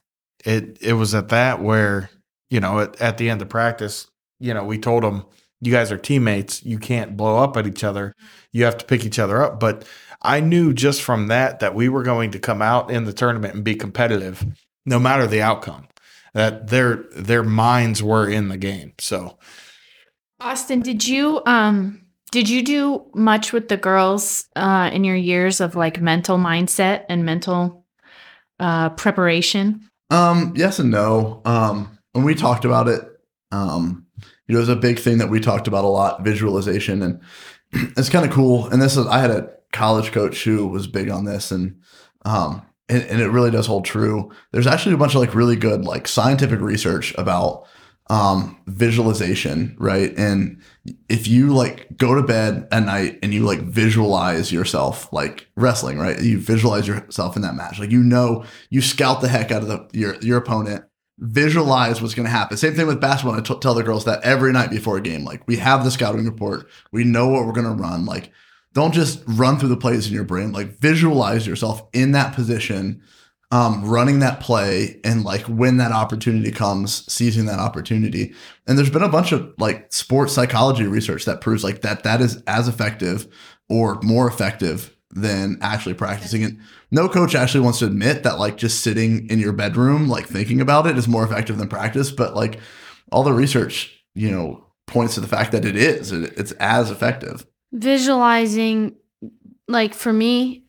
it it was at that where you know at, at the end of practice you know we told them you guys are teammates. You can't blow up at each other. You have to pick each other up. But i knew just from that that we were going to come out in the tournament and be competitive no matter the outcome that their their minds were in the game. So austin did you um did you do much with the girls uh, in your years of like mental mindset and mental uh, preparation um, yes and no. Um, when we talked about it, um, you know, it was a big thing that we talked about a lot, visualization, and it's kind of cool. And this is, I had a college coach who was big on this, and um, and, and it really does hold true. There's actually a bunch of like really good like scientific research about um visualization right? And if you like go to bed at night and you like visualize yourself like wrestling right? You visualize yourself in that match. Like you know you scout the heck out of the your your opponent. Visualize what's going to happen. Same thing with basketball. I t- tell the girls that every night before a game like we have the scouting report. We know what we're going to run. Like don't just run through the plays in your brain. Like visualize yourself in that position um, running that play and like when that opportunity comes, seizing that opportunity. And there's been a bunch of like sports psychology research that proves like that that is as effective or more effective than actually practicing it. No coach actually wants to admit that like just sitting in your bedroom like thinking about it is more effective than practice, but like all the research, you know, points to the fact that it is. It's as effective. Visualizing like for me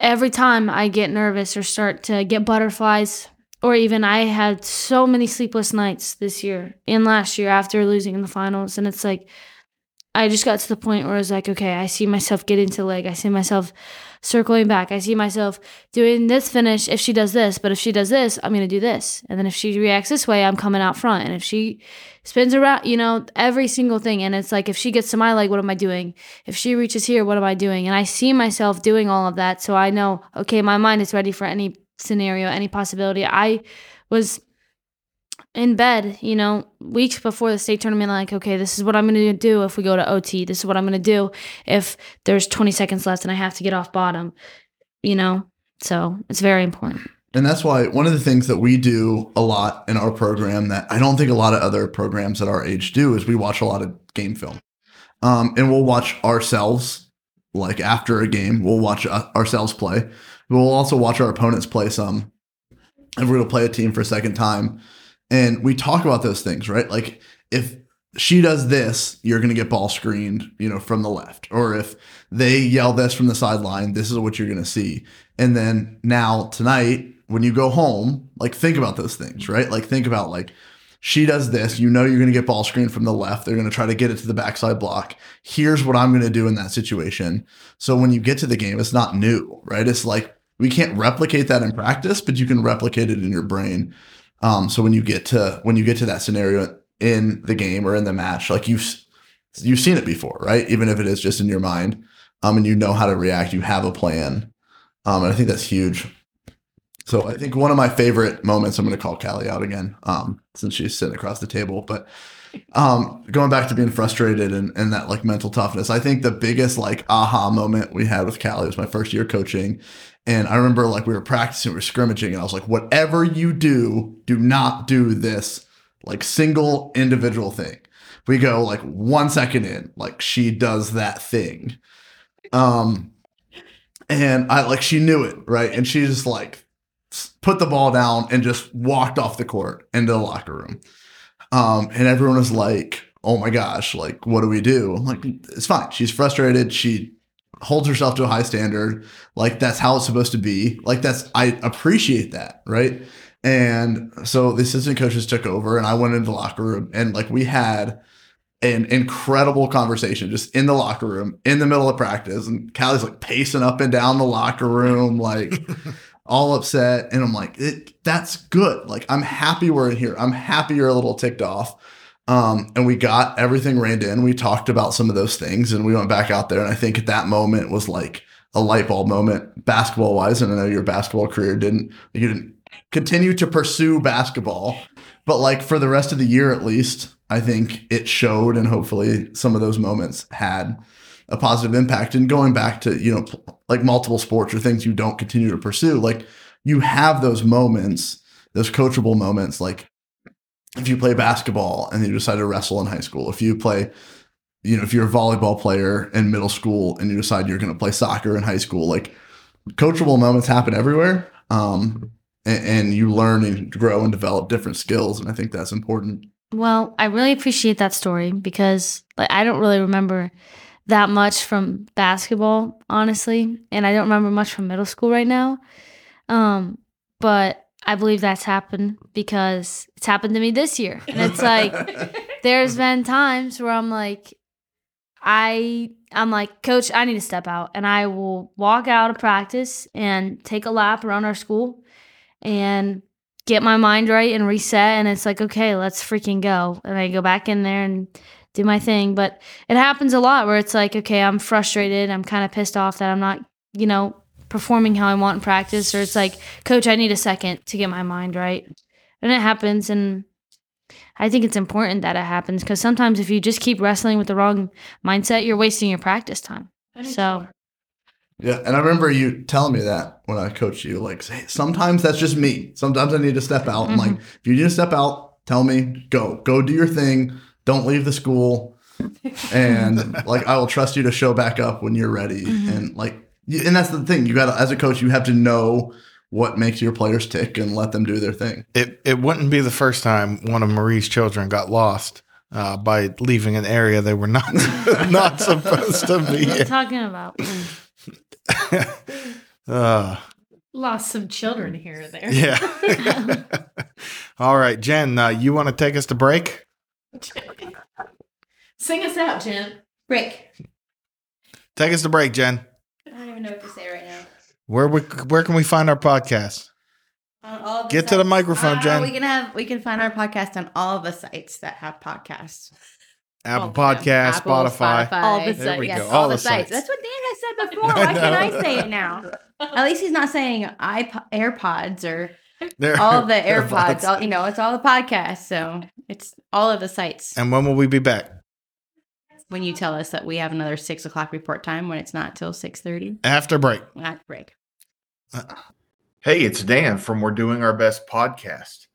every time I get nervous or start to get butterflies, or even I had so many sleepless nights this year and last year after losing in the finals. And it's like, I just got to the point where I was like, okay, I see myself getting to leg. I see myself circling back. I see myself doing this finish if she does this, but if she does this, I'm going to do this. And then if she reacts this way, I'm coming out front. And if she spins around, you know, every single thing. And it's like, if she gets to my leg, what am I doing? If she reaches here, what am I doing? And I see myself doing all of that. So I know, okay, my mind is ready for any scenario, any possibility. I was in bed, you know, weeks before the state tournament, like, okay, this is what I'm going to do if we go to OT. This is what I'm going to do if there's 20 seconds left and I have to get off bottom, you know? So it's very important. And that's why one of the things that we do a lot in our program that I don't think a lot of other programs at our age do is we watch a lot of game film. Um, and we'll watch ourselves, like after a game, we'll watch uh, ourselves play. We'll also watch our opponents play some. If we're going to play a team for a second time. And we talk about those things, right? Like if she does this, you're going to get ball screened, you know, from the left. Or if they yell this from the sideline, this is what you're going to see. And then now tonight, when you go home, like think about those things, right? Like think about like she does this, you know you're going to get ball screened from the left. They're going to try to get it to the backside block. Here's what I'm going to do in that situation. So when you get to the game, it's not new, right? It's like we can't replicate that in practice, but you can replicate it in your brain. Um, so when you get to when you get to that scenario in the game or in the match, like you've you've seen it before, right? Even if it is just in your mind, um, and you know how to react, you have a plan, um, and I think that's huge. So I think one of my favorite moments, I'm going to call Cali out again, um, since she's sitting across the table, but um, going back to being frustrated and, and that like mental toughness, I think the biggest like aha moment we had with Cali was my first year coaching. And I remember like we were practicing, we were scrimmaging, and I was like, whatever you do, do not do this like single individual thing. We go like one second in, like she does that thing. Um, and I like she knew it, right? And she just like put the ball down and just walked off the court into the locker room. Um, and everyone was like, "Oh my gosh, like what do we do?" I'm like, "It's fine. She's frustrated. She holds herself to a high standard. Like that's how it's supposed to be. Like that's I appreciate that, right?" And so the assistant coaches took over, and I went into the locker room, and like we had an incredible conversation just in the locker room in the middle of practice. And Cali's like pacing up and down the locker room, like all upset. And I'm like, that's good. Like, I'm happy we're in here. I'm happy you're a little ticked off. Um, and we got everything reined in. We talked about some of those things and we went back out there. And I think at that moment was like a light bulb moment basketball wise. And I know your basketball career didn't, you didn't continue to pursue basketball, but like for the rest of the year at least, I think it showed, and hopefully some of those moments had a positive impact. And going back to, you know, like multiple sports or things you don't continue to pursue, like you have those moments, those coachable moments. Like if you play basketball and you decide to wrestle in high school, if you play, you know, if you're a volleyball player in middle school and you decide you're going to play soccer in high school, like coachable moments happen everywhere. Um, and, and you learn and grow and develop different skills. And I think that's important. Well, I really appreciate that story because like I don't really remember that much from basketball, honestly, and I don't remember much from middle school right now. Um, but I believe that's happened because it's happened to me this year. And it's like there's been times where I'm like I I'm like, "Coach, I need to step out." And I will walk out of practice and take a lap around our school and get my mind right and reset and it's like okay let's freaking go and i go back in there and do my thing but it happens a lot where it's like okay i'm frustrated i'm kind of pissed off that i'm not you know performing how i want in practice or it's like coach i need a second to get my mind right and it happens and i think it's important that it happens because sometimes if you just keep wrestling with the wrong mindset you're wasting your practice time so yeah, and I remember you telling me that when I coached you. Like, hey, sometimes that's just me. Sometimes I need to step out. Mm-hmm. I'm like, if you need to step out, tell me. Go, go do your thing. Don't leave the school. and like, I will trust you to show back up when you're ready. Mm-hmm. And like, and that's the thing. You got to, as a coach, you have to know what makes your players tick and let them do their thing. It it wouldn't be the first time one of Marie's children got lost. Uh, by leaving an area they were not not supposed to be. What are you talking about? uh, Lost some children here or there. Yeah. All right, Jen, uh, you want to take us to break? Sing us out, Jen. Break. Take us to break, Jen. I don't even know what to say right now. Where we, where can we find our podcast? Get to the microphone, uh, Jen. We can have we can find our podcast on all of the sites that have podcasts. Apple Podcast, Apple, Spotify. Spotify. All the sites. Yes, all, all, the, sites. sites. That's what Dan has said before. Why can't I say it now? At least he's not saying iPod, AirPods or They're, all of the AirPods. All, you know, it's all the podcasts. So it's all of the sites. And when will we be back? When you tell us that we have another six o'clock report time when it's not till six thirty. After break. At break. Uh, Hey, it's Dan from We're Doing Our Best podcast.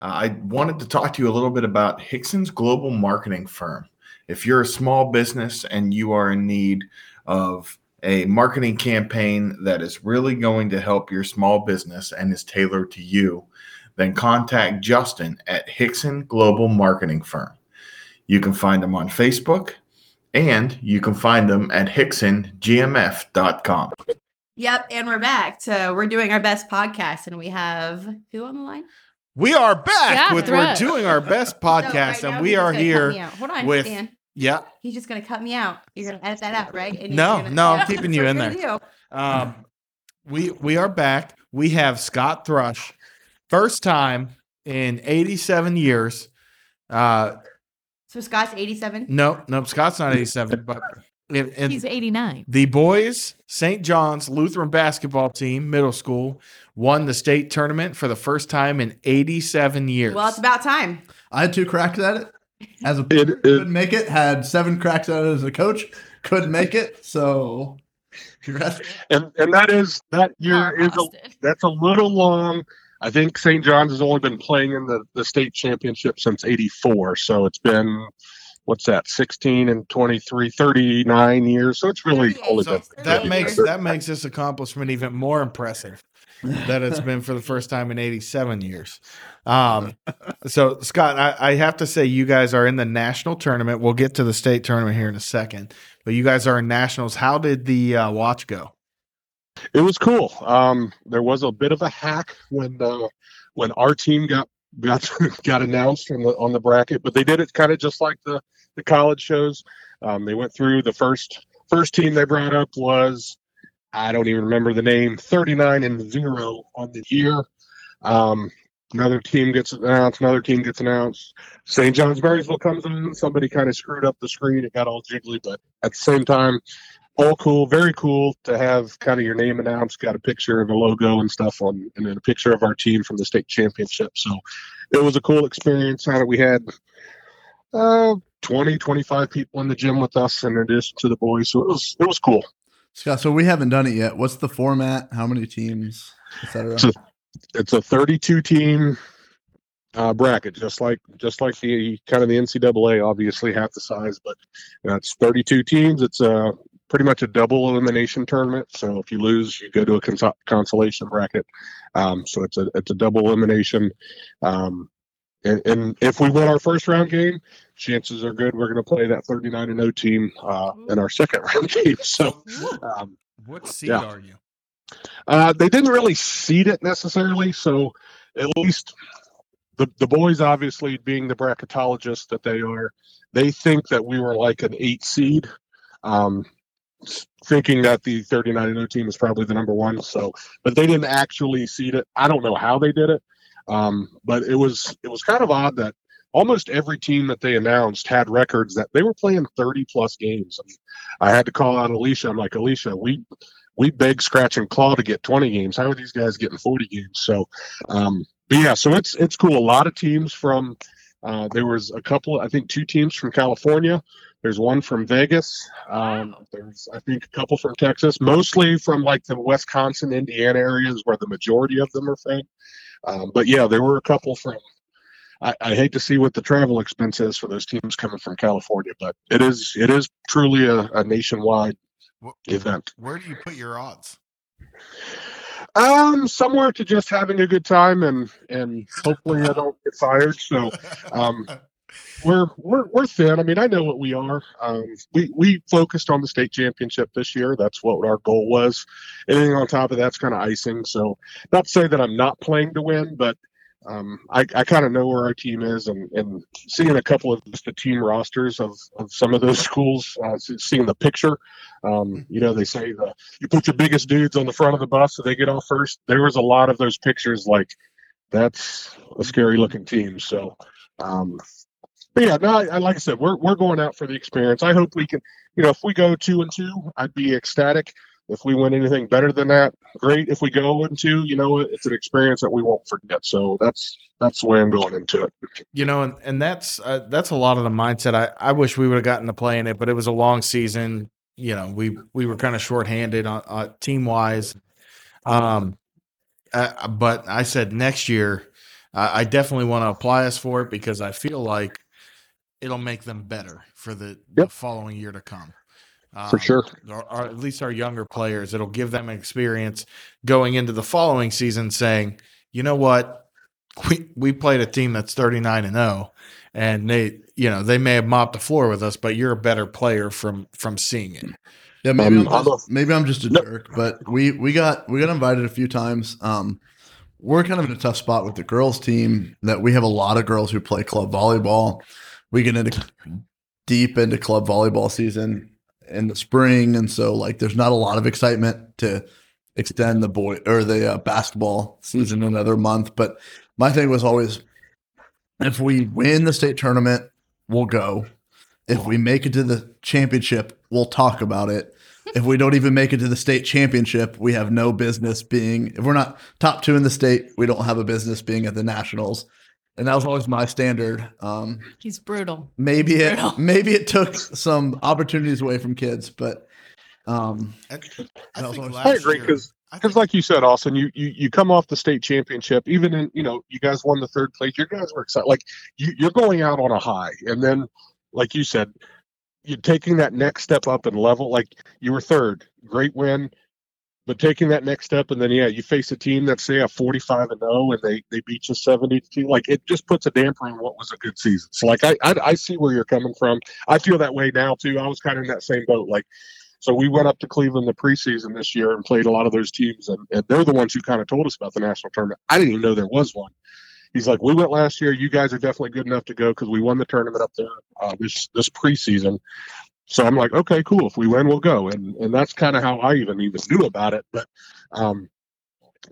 Uh, I wanted to talk to you a little bit about Hickson's Global Marketing Firm. If you're a small business and you are in need of a marketing campaign that is really going to help your small business and is tailored to you, then contact Justin at Hickson Global Marketing Firm. You can find them on Facebook and you can find them at hicksongmf.com. Yep, and we're back. So we're doing our best podcast, and we have who on the line? We are back Yeah, with We're Doing Our Best podcast, So right and we are here. Hold on, with- Dan. Yeah. He's just gonna cut me out. You're gonna edit that out, right? And No, gonna- no, I'm keeping you in there. Um, we we are back. We have Scott Thrush, first time in 87 years. Uh, So Scott's 87. no, no, Scott's not 87, but in, in He's 89. the boys St. John's Lutheran basketball team, middle school, won the state tournament for the first time in 87 years. Well, it's about time. I had two cracks at it. As a player, couldn't make it. Had seven cracks at it as a coach. Couldn't make it. So, and and that is that year is a, that's a little long. I think St. John's has only been playing in the, the state championship since 84. So it's been, what's that, 16 and 23, 39 years. So it's really 38 only been. that makes that makes this accomplishment even more impressive that it's been for the first time in 87 years. Um, so Scott, I, I have to say you guys are in the national tournament. We'll get to the state tournament here in a second, but you guys are in nationals. How did the uh, watch go? It was cool. Um, there was a bit of a hack when uh, when our team got got got announced on the on the bracket, but they did it kind of just like the the college shows. Um, they went through the first first team they brought up was I don't even remember the name, thirty nine and zero on the year. Um, another team gets announced, another team gets announced. St. John's Marysville comes in. Somebody kind of screwed up the screen. It got all jiggly, but at the same time, all cool, very cool to have kind of your name announced, got a picture of a logo and stuff on, and then a picture of our team from the state championship. So it was a cool experience. How we had uh, 20, 25 people in the gym with us in addition to the boys. So it was, it was cool. Scott, so we haven't done it yet. What's the format? How many teams, etc.? So- It's a 32 team uh, bracket, just like, just like the kind of the NCAA, obviously half the size, but that's 32 teams. It's a pretty much a double elimination tournament. So if you lose, you go to a cons- consolation bracket. Um, so it's a it's a double elimination. Um, and, and if we win our first round game, chances are good we're going to play that 39 and 0 team uh, in our second round game. So um, What seed Yeah. are you? uh, they didn't really seed it necessarily. So at least the the boys, obviously being the bracketologists that they are, they think that we were like an eight seed. Um, thinking that the 39 and 0 team is probably the number one. So, but they didn't actually seed it. I don't know how they did it. Um, but it was it was kind of odd that almost every team that they announced had records that they were playing 30 plus games. I, mean, I had to call out Alicia. I'm like, Alicia, we we beg, scratch, and claw to get 20 games. How are these guys getting 40 games? So, um, but yeah, so it's it's cool. A lot of teams from uh, there was a couple, I think, two teams from California. There's one from Vegas. Um, there's, I think, a couple from Texas, mostly from like the Wisconsin, Indiana areas where the majority of them are from. Um, but yeah, there were a couple from. I, I hate to see what the travel expense is for those teams coming from California, but it is it is truly a, a nationwide event. Where do you put your odds? Um, somewhere to just having a good time and and hopefully I don't get fired. So um, we're we're we're thin. I mean, I know what we are. Um, we we focused on the state championship this year. That's what our goal was. Anything on top of that's kind of icing. So not to say that I'm not playing to win, but um, I, I kind of know where our team is, and, and seeing a couple of just the team rosters of, of some of those schools, uh, seeing the picture. Um, you know, they say the you put your biggest dudes on the front of the bus so they get off first. There was a lot of those pictures like that's a scary looking team. So, um, but yeah, no, I, like I said, we're we're going out for the experience. I hope we can, you know, if we go two and two, I'd be ecstatic. If we win anything better than that, great. If we go into, you know, it's an experience that we won't forget. So that's that's the way I'm going into it. You know, and, and that's uh, that's a lot of the mindset. I, I wish we would have gotten to play in it, but it was a long season. You know, we we were kind of shorthanded on uh, team wise. Um, uh, but I said next year, uh, I definitely want to apply us for it because I feel like it'll make them better for the, the following year to come. For Um, sure. or, or at least our younger players. It'll give them experience going into the following season saying, you know what? We we played a team that's 39 and 0 and they you know, they may have mopped the floor with us, but you're a better player from from seeing it. Yeah, maybe Um, I'm I'm just, maybe I'm just a No. jerk, but we we got we got invited a few times. Um, we're kind of in a tough spot with the girls team that we have a lot of girls who play club volleyball. We get into deep into club volleyball season in the spring, and so like there's not a lot of excitement to extend the boy or the uh, basketball season another month. But my thing was always, if we win the state tournament, we'll go. If we make it to the championship, we'll talk about it. If we don't even make it to the state championship, we have no business being. If we're not top two in the state, we don't have a business being at the nationals. And that was always my standard. Um, He's brutal. maybe it Brutal. maybe it took some opportunities away from kids, but um, And I, That was think last I agree because because like you said, Austin, you, you you come off the state championship. Even in you know you guys won the third place. You guys were excited. Like you, you're going out on a high, and then like you said, you're taking that next step up and level. Like you were third, great win, but taking that next step, and then yeah, you face a team that's say a 45 and 0, and they they beat you 70 to. Like it just puts a damper on what was a good season. So like I, I I see where you're coming from. I feel that way now too. I was kind of in that same boat. Like so we went up to Cleveland the preseason this year and played a lot of those teams, and, and they're the ones who kind of told us about the national tournament. I didn't even know there was one. He's like, we went last year. You guys are definitely good enough to go because we won the tournament up there uh, this this preseason. So I'm like, okay, cool. If we win, we'll go, and and that's kind of how I even even knew about it. But um,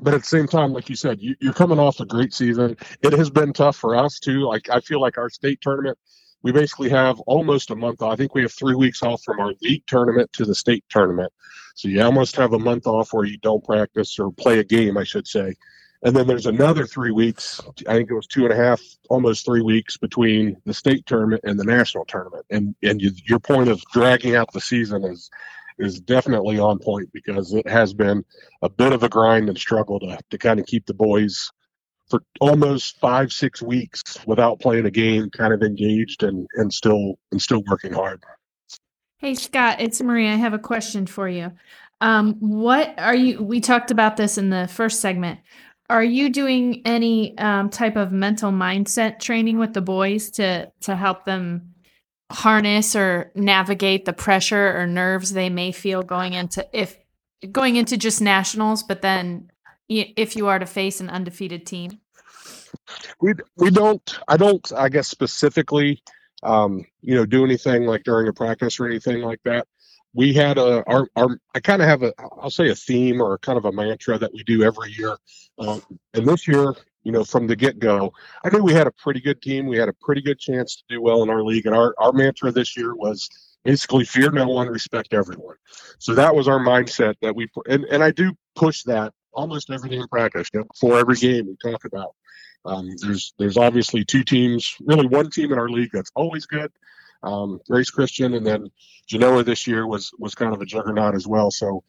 but at the same time, like you said, you, you're coming off a great season. It has been tough for us too. Like I feel like our state tournament we basically have almost a month off. I think we have three weeks off from our league tournament to the state tournament. So you almost have a month off where you don't practice or play a game, I should say. And then there's another three weeks. I think it was two and a half, almost three weeks between the state tournament and the national tournament. And and you, your point of dragging out the season is is definitely on point because it has been a bit of a grind and struggle to to kind of keep the boys for almost five six weeks without playing a game, kind of engaged and and still and still working hard. Hey Scott, it's Maria. I have a question for you. Um, what are you? We talked about this in the first segment. Are you doing any um, type of mental mindset training with the boys to to help them harness or navigate the pressure or nerves they may feel going into if going into just nationals, but then if you are to face an undefeated team? we we don't i don't i guess specifically um you know do anything like during a practice or anything like that we had a our, our i kind of have a i'll say a theme or kind of a mantra that we do every year. Um, and this year you know from the get-go i knew we had a pretty good team. We had a pretty good chance to do well in our league and our our mantra this year was basically fear no one respect everyone. So that was our mindset that we and, and i do push that almost every day in practice you know, before every game we talk about. Um, there's there's obviously two teams, really one team in our league that's always good, um, Grace Christian, and then Genoa this year was was kind of a juggernaut as well. So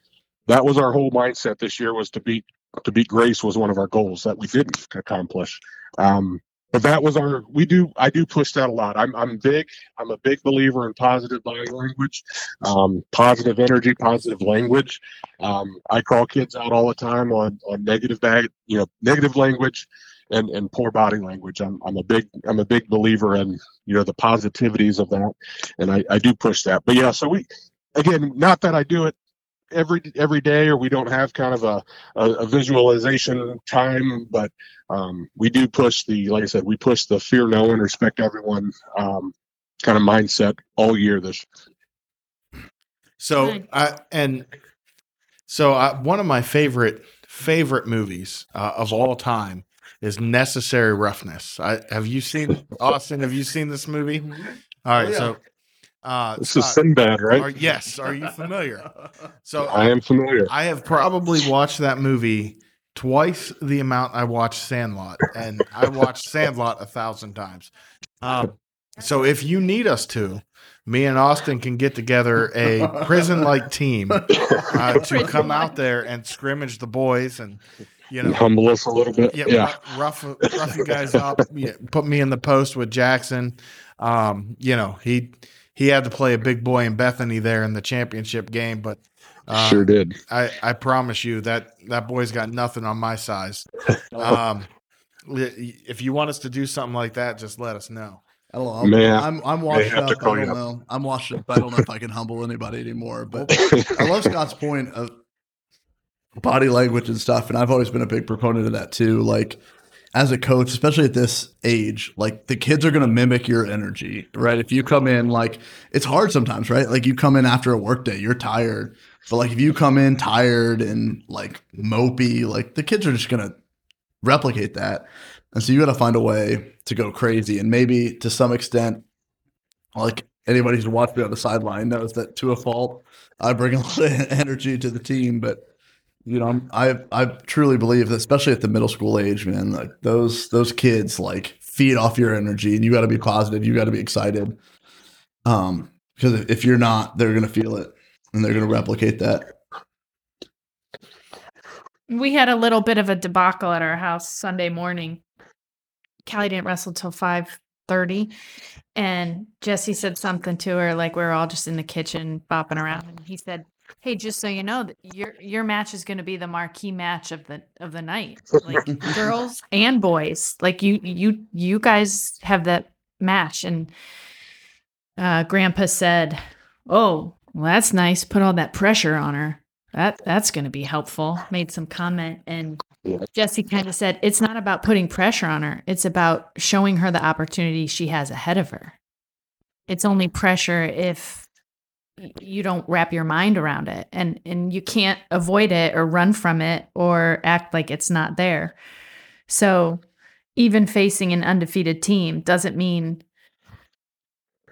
that was our whole mindset this year was to beat to beat Grace was one of our goals that we didn't accomplish. Um, but that was our we do I do push that a lot. I'm I'm big I'm a big believer in positive body language, um, positive energy, positive language. Um, I call kids out all the time on on negative bag you know negative language and and poor body language. I'm I'm a big I'm a big believer in you know the positivities of that, and I I do push that. But yeah, so we again, not that I do it every every day or we don't have kind of a a, a visualization time, but um, we do push the like I said, we push the fear no one, respect everyone um, kind of mindset all year this So, Good. I and so I, one of my favorite favorite movies uh, of all time is Necessary Roughness. I, have you seen Austin? Have you seen this movie? All right, Oh, yeah. so uh, This is Scott, Sinbad, right? are- yes, are you familiar? So I am familiar. I have probably watched that movie twice the amount I watched Sandlot, and I watched Sandlot a thousand times. Um, so if you need us to, me and Austin can get together a prison-like team uh, to come out there and scrimmage the boys and you know, humble us a little bit. yeah, Yeah, rough, rough, rough you guys up. Yeah, put me in the post with Jackson. Um, you know, he he had to play a big boy in Bethany there in the championship game, but uh, sure did. I I promise you that that boy's got nothing on my size. Um, if you want us to do something like that, just let us know. I don't know. I'm, Man, I'm, I'm washed up. I don't you up. know. I'm washed up. I don't know if I can humble anybody anymore. But I love Scott's point of body language and stuff, and I've always been a big proponent of that too. Like as a coach, especially at this age, like the kids are going to mimic your energy, right? If you come in like it's hard sometimes, right? Like you come in after a work day, you're tired, but like if you come in tired and like mopey, like the kids are just going to replicate that. And so you got to find a way to go crazy, and maybe to some extent, like anybody who's watched me on the sideline knows that to a fault, I bring a lot of energy to the team, but you know, I'm, I I truly believe that, especially at the middle school age, man, like those those kids like feed off your energy, and you got to be positive, you got to be excited, um, because if you're not, they're gonna feel it, and they're gonna replicate that. We had a little bit of a debacle at our house Sunday morning. Cali didn't wrestle till five thirty, and Jesse said something to her like we were all just in the kitchen bopping around, and he said, "Hey, just so you know, your your match is going to be the marquee match of the of the night, like girls and boys. Like you you you guys have that match." And uh, Grandpa said, "Oh, well, that's nice. Put all that pressure on her." That that's going to be helpful. Made some comment and Jesse kind of said it's not about putting pressure on her. It's about showing her the opportunity she has ahead of her. It's only pressure if you don't wrap your mind around it and and you can't avoid it or run from it or act like it's not there. So even facing an undefeated team doesn't mean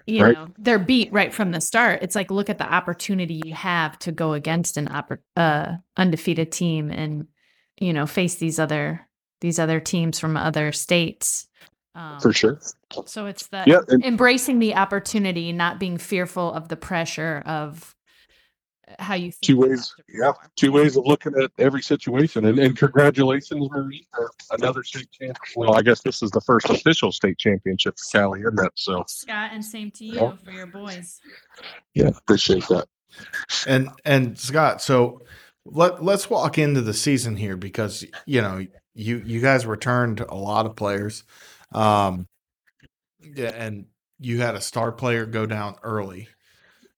you Right. know they're beat right from the start. It's like look at the opportunity you have to go against an oppor- uh, undefeated team and you know face these other these other teams from other states. Um, For sure. So it's the Yeah, and- embracing the opportunity, not being fearful of the pressure of uh, how you think Two ways. Yeah, two ways of looking at every situation. And, and congratulations, Marie, for another state championship Well, I guess this is the first official state championship for Cali, isn't it? So, Scott, and same to you Yeah. for your boys. yeah, appreciate that. And and Scott, so let let's walk into the season here because you know you you guys returned a lot of players, um, yeah, and you had a star player go down early,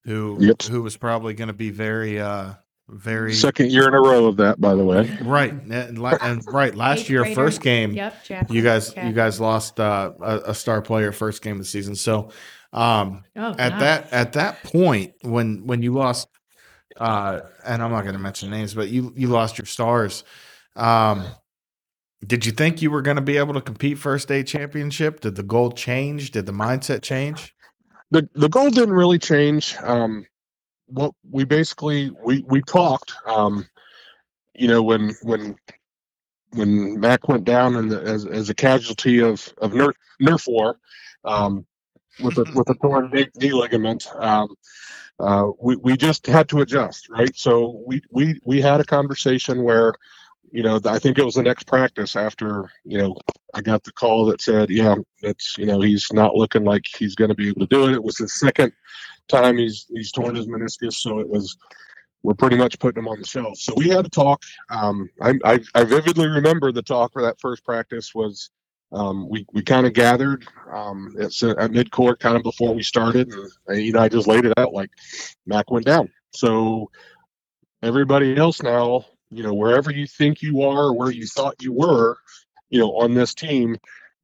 who Yep. who was probably going to be very uh very Second year in a row of that, by the way. right and, la- and right last Eighth year grader. first game Yep, Jack. you guys Jack. you guys lost uh, a, a star player first game of the season so um Oh, at God. that at that point when when you lost uh and i'm not going to mention names but you you lost your stars um did you think you were going to be able to compete for a state championship did the goal change did the mindset change the the goal didn't really change. Um, what we basically we we talked. Um, you know when when when Mac went down the, as as a casualty of of Nerf Nerf war, um, with a with a torn knee ligament. Um, uh, we we just had to adjust, right? So we we we had a conversation where, you know, I think it was the next practice after you know I got the call that said, yeah, it's you know he's not looking like he's going to be able to do it. It was the second time he's he's torn his meniscus, so it was we're pretty much putting him on the shelf. So we had a talk. Um, I, I I vividly remember the talk for that first practice was. Um, we we kind of gathered um, it's at mid court kind of before we started, and, and you know I just laid it out like Mac went down. So everybody else now, you know, wherever you think you are, or where you thought you were, you know, on this team,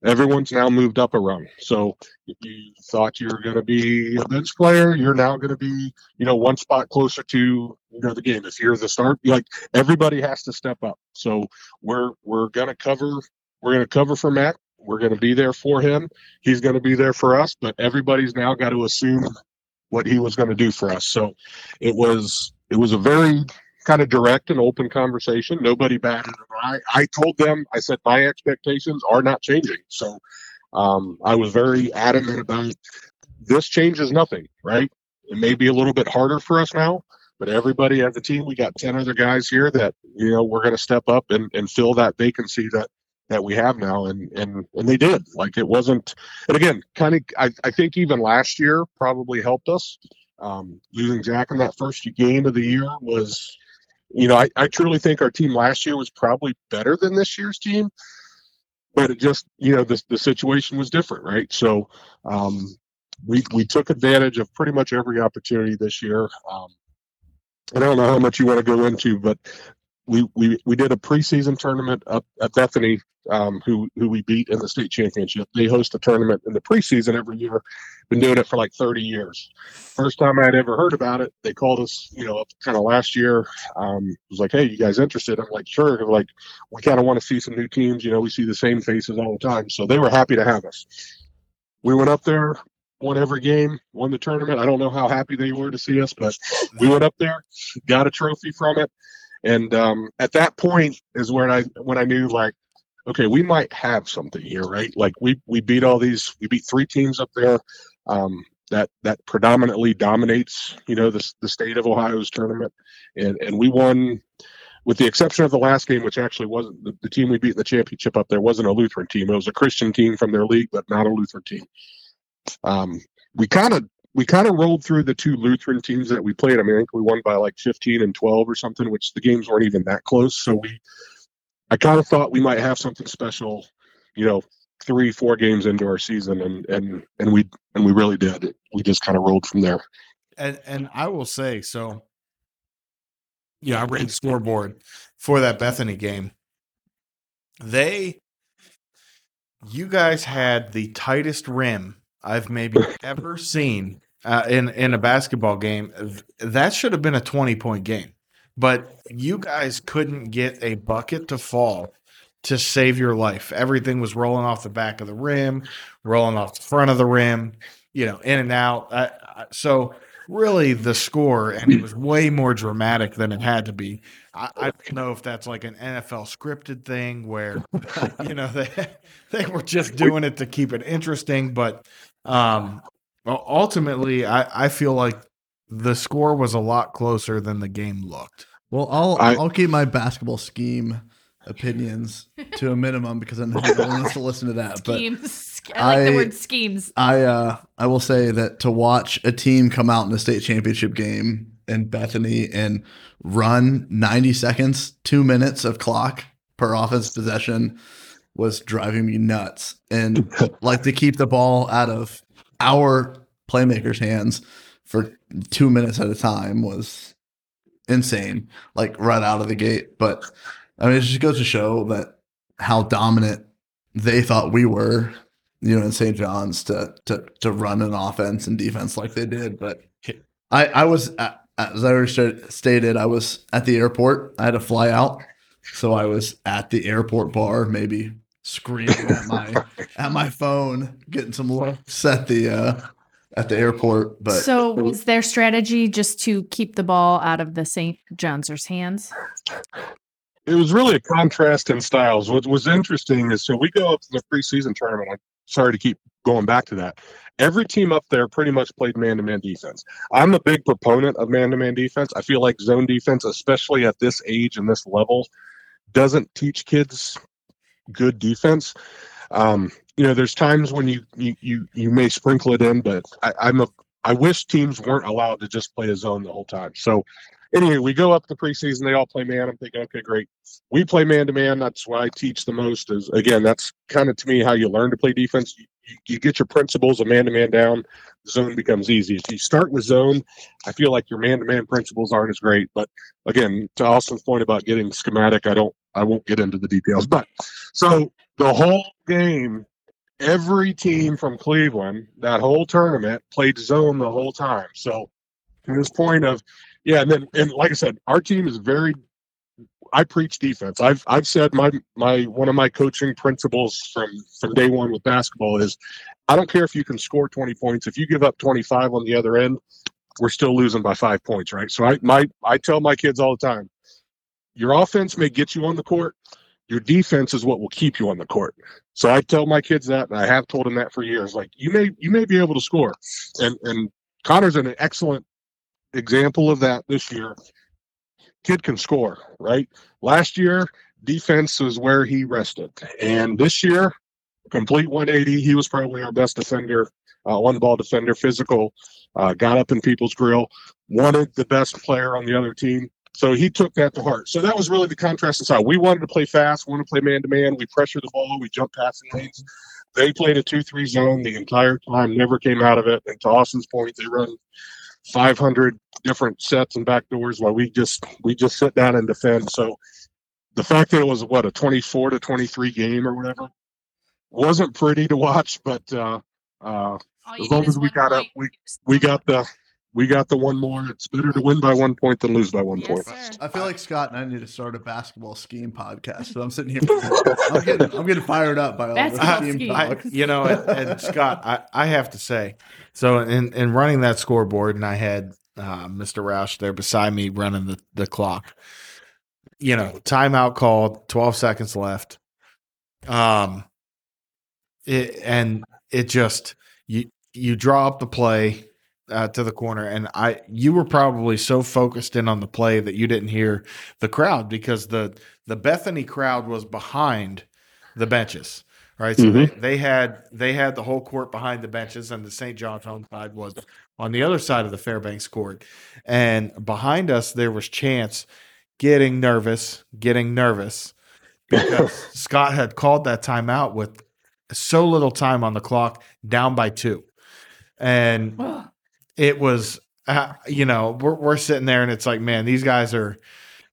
everyone's now moved up a rung. So if you thought you were going to be a bench player, you're now going to be, you know, one spot closer to, you know, the game. If you're the start, like everybody has to step up. So we're we're going to cover we're going to cover for Matt. We're going to be there for him. He's going to be there for us. But everybody's now got to assume what he was going to do for us. So it was it was a very kind of direct and open conversation. Nobody batted an eye. I told them, I said my expectations are not changing. So um, I was very adamant about this changes nothing, right? It may be a little bit harder for us now, But everybody as a team, we got 10 other guys here that, you know, we're going to step up and, and fill that vacancy that, that we have now. And, and, and they did like, it wasn't, and again, kind of, I, I think even last year probably helped us. Um, losing Jack in that first game of the year was, you know, I, I truly think our team last year was probably better than this year's team, but it just, you know, the, the situation was different, right? So, um, we, we took advantage of pretty much every opportunity this year. Um, I don't know how much you want to go into, but we, we, we did a preseason tournament up at Bethany, um, who, who we beat in the state championship. They host a tournament in the preseason every year. Been doing it for like 30 years. First time I'd ever heard about it, they called us, you know, kind of last year. Um, it was like, hey, you guys interested? I'm like, sure. They're like, we kind of want to see some new teams. You know, we see the same faces all the time. So they were happy to have us. We went up there, won every game, won the tournament. I don't know how happy they were to see us, but we went up there, got a trophy from it, and um, at that point is when I when I knew like, okay, we might have something here, right? Like we we beat all these, we beat three teams up there. Um, that that predominantly dominates, you know, the the state of Ohio's tournament, and and we won with the exception of the last game, which actually wasn't the, the, team we beat in the championship up there wasn't a Lutheran team. It was a Christian team from their league, but not a Lutheran team. Um, we kind of we kind of rolled through the two Lutheran teams that we played. I mean, I think we won by like 15 and 12 or something, which the games weren't even that close. So we, I kind of thought we might have something special, you know, three, four games into our season, and and and we and we really did. We just kind of rolled from there. And and I will say so. Yeah, I ran the scoreboard for that Bethany game. They, you guys had the tightest rim I've maybe ever seen uh, in in a basketball game. That should have been a twenty point game, but you guys couldn't get a bucket to fall to save your life. Everything was rolling off the back of the rim, rolling off the front of the rim, you know, in and out. I, I, so really, the score and it was way more dramatic than it had to be. I, I don't know if that's like an NFL scripted thing where you know they they were just doing it to keep it interesting, but um, ultimately, I, I feel like the score was a lot closer than the game looked. Well, I'll I- I'll keep my basketball scheme opinions to a minimum because I know no one wants to listen to that. But schemes. I like the word schemes. I uh I will say that to watch a team come out in a state championship game in Bethany and run 90 seconds, two minutes of clock per offense possession was driving me nuts. And like to keep the ball out of our playmakers' hands for two minutes at a time was insane, like right out of the gate. But I mean, it just goes to show that how dominant they thought we were you know, in St. John's to to to run an offense and defense like they did. But I I was as I already stated, I was at the airport. I had to fly out, so I was at the airport bar, maybe screaming at my at my phone, getting some looks at the uh, at the airport. But so was their strategy just to keep the ball out of the St. John's hands? It was really a contrast in styles. What was interesting is so we go up to the preseason tournament. I'm sorry to keep going back to that. Every team up there pretty much played man to man defense. I'm a big proponent of man to man defense. I feel like zone defense, especially at this age and this level, doesn't teach kids good defense. Um, you know, there's times when you you you, you may sprinkle it in, but I, I'm a I wish teams weren't allowed to just play a zone the whole time. So anyway, we go up the preseason. They all play man. I'm thinking, okay, great. We play man to man. That's what I teach the most. Is again, that's kind of to me how you learn to play defense. You, you, get your principles of man to man down. Zone becomes easy. If you start with zone, I feel like your man to man principles aren't as great. But again, to Austin's point about getting schematic, I don't. I won't get into the details. But so the whole game. Every team from Cleveland, that whole tournament, played zone the whole time. So, to this point of yeah, and then and like I said, our team is very. I preach defense. I've I've said my my one of my coaching principles from from day one with basketball is, I don't care if you can score twenty points. If you give up twenty five on the other end, we're still losing by five points, right? So I my I tell my kids all the time, your offense may get you on the court, your defense is what will keep you on the court. So I tell my kids that, and I have told them that for years. Like you may you may be able to score, and and Connor's an excellent example of that this year. Kid can score, right? Last year, defense was where he rested. And this year, complete 180. He was probably our best defender, uh, one ball defender, physical, uh, got up in people's grill, wanted the best player on the other team. So he took that to heart. So that was really the contrast inside. We wanted to play fast, wanted to play man to man. We pressured the ball, we jumped passing lanes. They played a 2 3 zone the entire time, never came out of it. And to Austin's point, they run 500 different sets and back doors while we just we just sit down and defend. So the fact that it was what a 24 to 23 game or whatever wasn't pretty to watch, but uh, uh, as long as we got up, we we got the we got the one more. It's better to win by one point than lose by one Yes, point. sir. I feel like Scott and I need to start a basketball scheme podcast. So I'm sitting here, I'm getting, I'm getting fired up by all this Basketball scheme scheme. I, you know, and, and Scott, I, I have to say, so in, in running that scoreboard, and I had uh, Mr. Roush there beside me running the, the clock. You know, timeout called, 12 seconds left. Um, it, and it just, you, you draw up the play uh, to the corner, and I, you were probably so focused in on the play that you didn't hear the crowd because the, the Bethany crowd was behind the benches right? So they, they had they had the whole court behind the benches, and the St. John's home side was on the other side of the Fairbanks court. And behind us, there was Chance getting nervous, getting nervous because Scott had called that timeout with so little time on the clock, down by two, and it was. Uh, you know, we're we're sitting there, and it's like, man, these guys are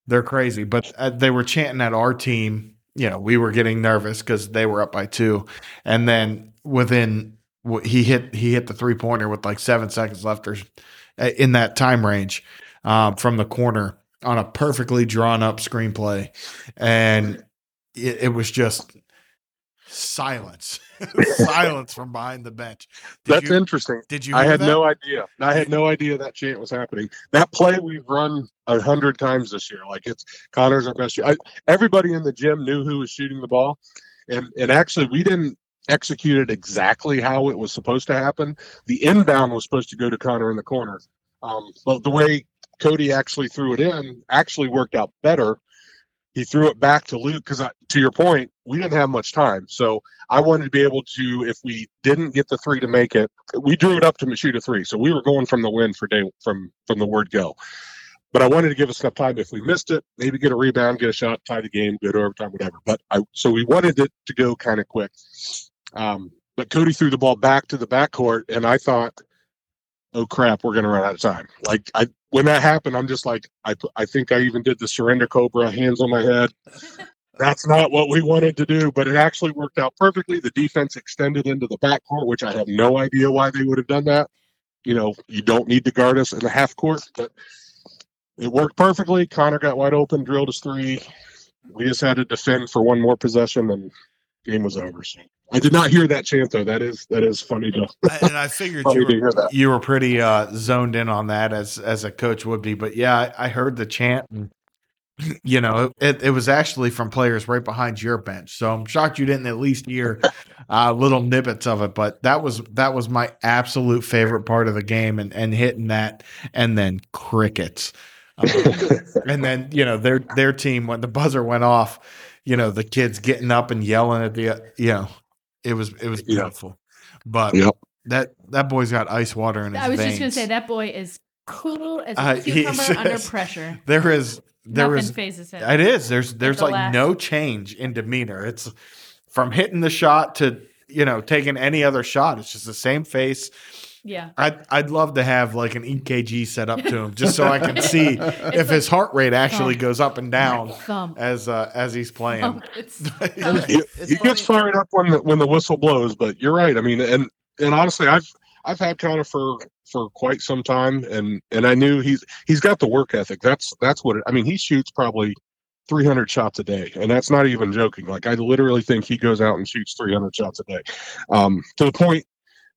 they're crazy. But uh, they were chanting at our team. You know, we were getting nervous because they were up by two, and then within he hit he hit the three pointer with like seven seconds left or uh, in that time range um, from the corner on a perfectly drawn up screenplay, and it, it was just silence, silence from behind the bench. Did That's you, interesting. Did you? I had that? no idea. I had no idea that chant was happening. That play we've run a hundred times this year. Like it's Connor's our best. I, everybody in the gym knew who was shooting the ball, and and actually we didn't execute it exactly how it was supposed to happen. The inbound was supposed to go to Connor in the corner, um, but the way Cody actually threw it in actually worked out better. He threw it back to Luke because, to your point, we didn't have much time. So I wanted to be able to, if we didn't get the three to make it, we drew it up to shoot a three. So we were going from the win for day from from the word go. But I wanted to give us enough time if we missed it, maybe get a rebound, get a shot, tie the game, go to overtime, whatever. But I so we wanted it to go kind of quick. Um, but Cody threw the ball back to the backcourt, and I thought, oh crap, we're gonna run out of time. Like I when that happened, I'm just like, I I think I even did the surrender cobra, hands on my head. That's not what we wanted to do, but it actually worked out perfectly. The defense extended into the backcourt, which I have no idea why they would have done that. You know, you don't need to guard us in the half court, but it worked perfectly. Connor got wide open, drilled his three. We just had to defend for one more possession, and game was over. So I did not hear that chant though. That is that is funny to and I figured you were, you were pretty uh, zoned in on that as as a coach would be. But yeah, I, I heard the chant, and you know, it, it was actually from players right behind your bench. So I'm shocked you didn't at least hear uh, little nibbits of it. But that was that was my absolute favorite part of the game, and and hitting that, and then crickets. Um, and then you know their their team when the buzzer went off, you know the kids getting up and yelling at the uh, you know it was it was Yeah. beautiful. But Yep. that that boy's got ice water in his I was veins. just gonna say that boy is cool as a Uh, he cucumber under pressure. There is there Nothing is fazes him. it is there's there's the like last- no change in demeanor. It's from hitting the shot to you know taking any other shot. It's just the same face. Yeah. I'd I'd love to have like an EKG set up to him just so I can see if his heart rate actually thump. goes up and down Thump. as uh, as he's playing. Thump. It's, he, he gets fired up when the when the whistle blows. But you're right. I mean, and and honestly, I've I've had Connor for for quite some time, and and I knew he's he's got the work ethic. That's that's what it, I mean. He shoots probably 300 shots a day, and that's not even joking. Like I literally think he goes out and shoots 300 shots a day, um, to the point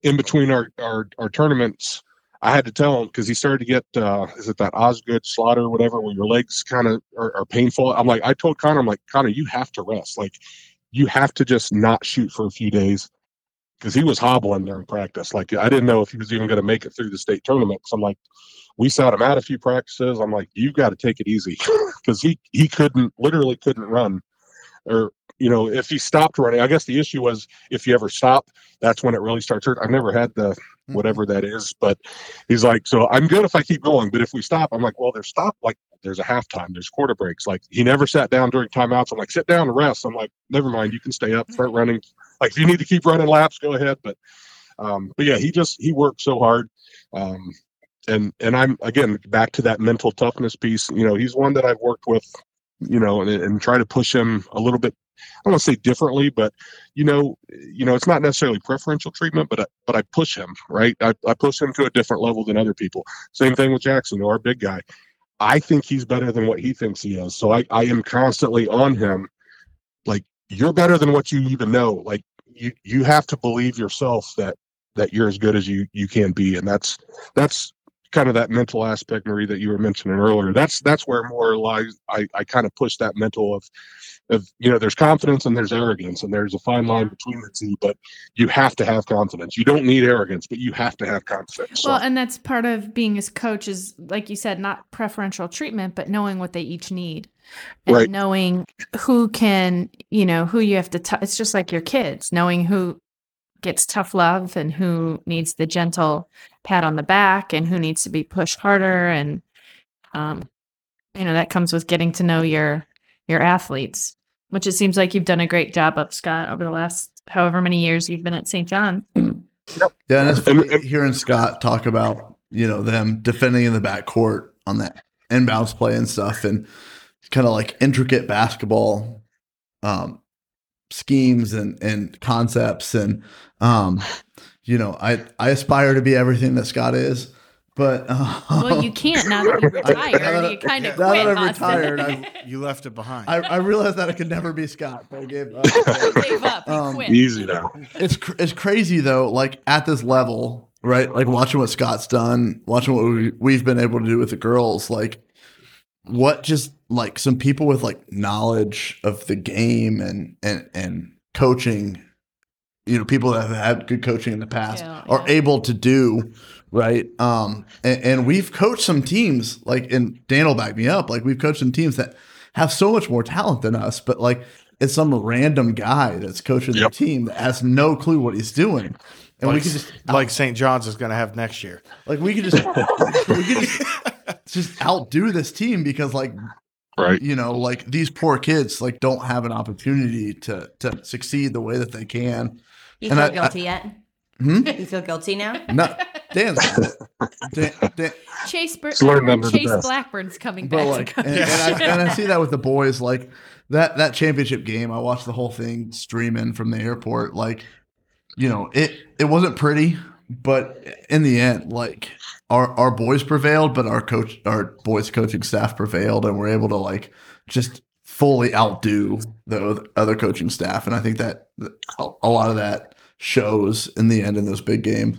in between our our, our tournaments. I had to tell him because he started to get uh, is it that Osgood Schlatter whatever where your legs kind of are, are painful. I'm like I told Connor I'm like Connor you have to rest like you have to just not shoot for a few days because he was hobbling during practice. Like I didn't know if he was even going to make it through the state tournament. So I'm like, we sat him out a few practices. I'm like, you got to take it easy because he he couldn't literally couldn't run, or you know if he stopped running. I guess the issue was if you ever stop, that's when it really starts hurt. I've never had the whatever that is, but he's like, so I'm good if I keep going, but if we stop, I'm like, well, there's stop like there's a halftime, there's quarter breaks. Like he never sat down during timeouts. I'm like, sit down and rest. I'm like, never mind, you can stay up, start running. Like if you need to keep running laps, go ahead. But um, but yeah, he just he worked so hard. Um, and and I'm again back to that mental toughness piece. You know, he's one that I've worked with, you know, and, and try to push him a little bit. I don't want to say differently, but you know, you know, it's not necessarily preferential treatment, but I, but I push him right. I, I push him to a different level than other people. Same thing with Jackson, our big guy. I think he's better than what he thinks he is. So I, I am constantly on him. Like you're better than what you even know. Like you you have to believe yourself that that you're as good as you you can be, and that's that's kind of that mental aspect, Marie, that you were mentioning earlier. That's that's where more lies. I I kind of push that mental of of you know there's confidence and there's arrogance and there's a fine line between the two but you have to have confidence you don't need arrogance but you have to have confidence So- Well, and that's part of being his coach is like you said, not preferential treatment, but knowing what they each need. And Right. knowing who can, you know, who you have to t- it's just like your kids, knowing who gets tough love and who needs the gentle pat on the back and who needs to be pushed harder and um you know, that comes with getting to know your your athletes, which it seems like you've done a great job of Scott over the last however many years you've been at St. John. Yeah, and it's funny hearing Scott talk about you know them defending in the backcourt on that inbounds play and stuff, and kind of like intricate basketball um, schemes and and concepts, and um, you know, I I aspire to be everything that Scott is, but uh, Well, you can't now that you're retired. You kind of Now that quit. I'm retired, I've- You left it behind. I, I realized that I could never be Scott, but I gave up. Gave up. Um, easy now it's cr- it's crazy though. Like at this level, right? Like watching what Scott's done, watching what we, we've been able to do with the girls. Like what just like some people with like knowledge of the game and and and coaching. You know, people that have had good coaching in the past Yeah, are yeah. able to do right. Um, and, and we've coached some teams like, and Dan will back me up. Like we've coached some teams that have so much more talent than us, but like it's some random guy that's coaching Yep. the team that has no clue what he's doing. And we like, could just like St. John's is going to have next year. like we could just we could just, just outdo this team because like right you know like these poor kids like don't have an opportunity to to succeed the way that they can. You And feel I- guilty yet? Hmm? You feel guilty now? No, Dan's Dan, Dan, Chase, Bur- It's learned under the Chase. Blackburn's coming but back. like and, and, I, and I see that with the boys like that that championship game i watched the whole thing streaming from the airport like you know it it wasn't pretty but in the end like our our boys prevailed but our coach our boys coaching staff prevailed and we're able to like just fully outdo the other coaching staff and i think that a a lot of that shows in the end in those big games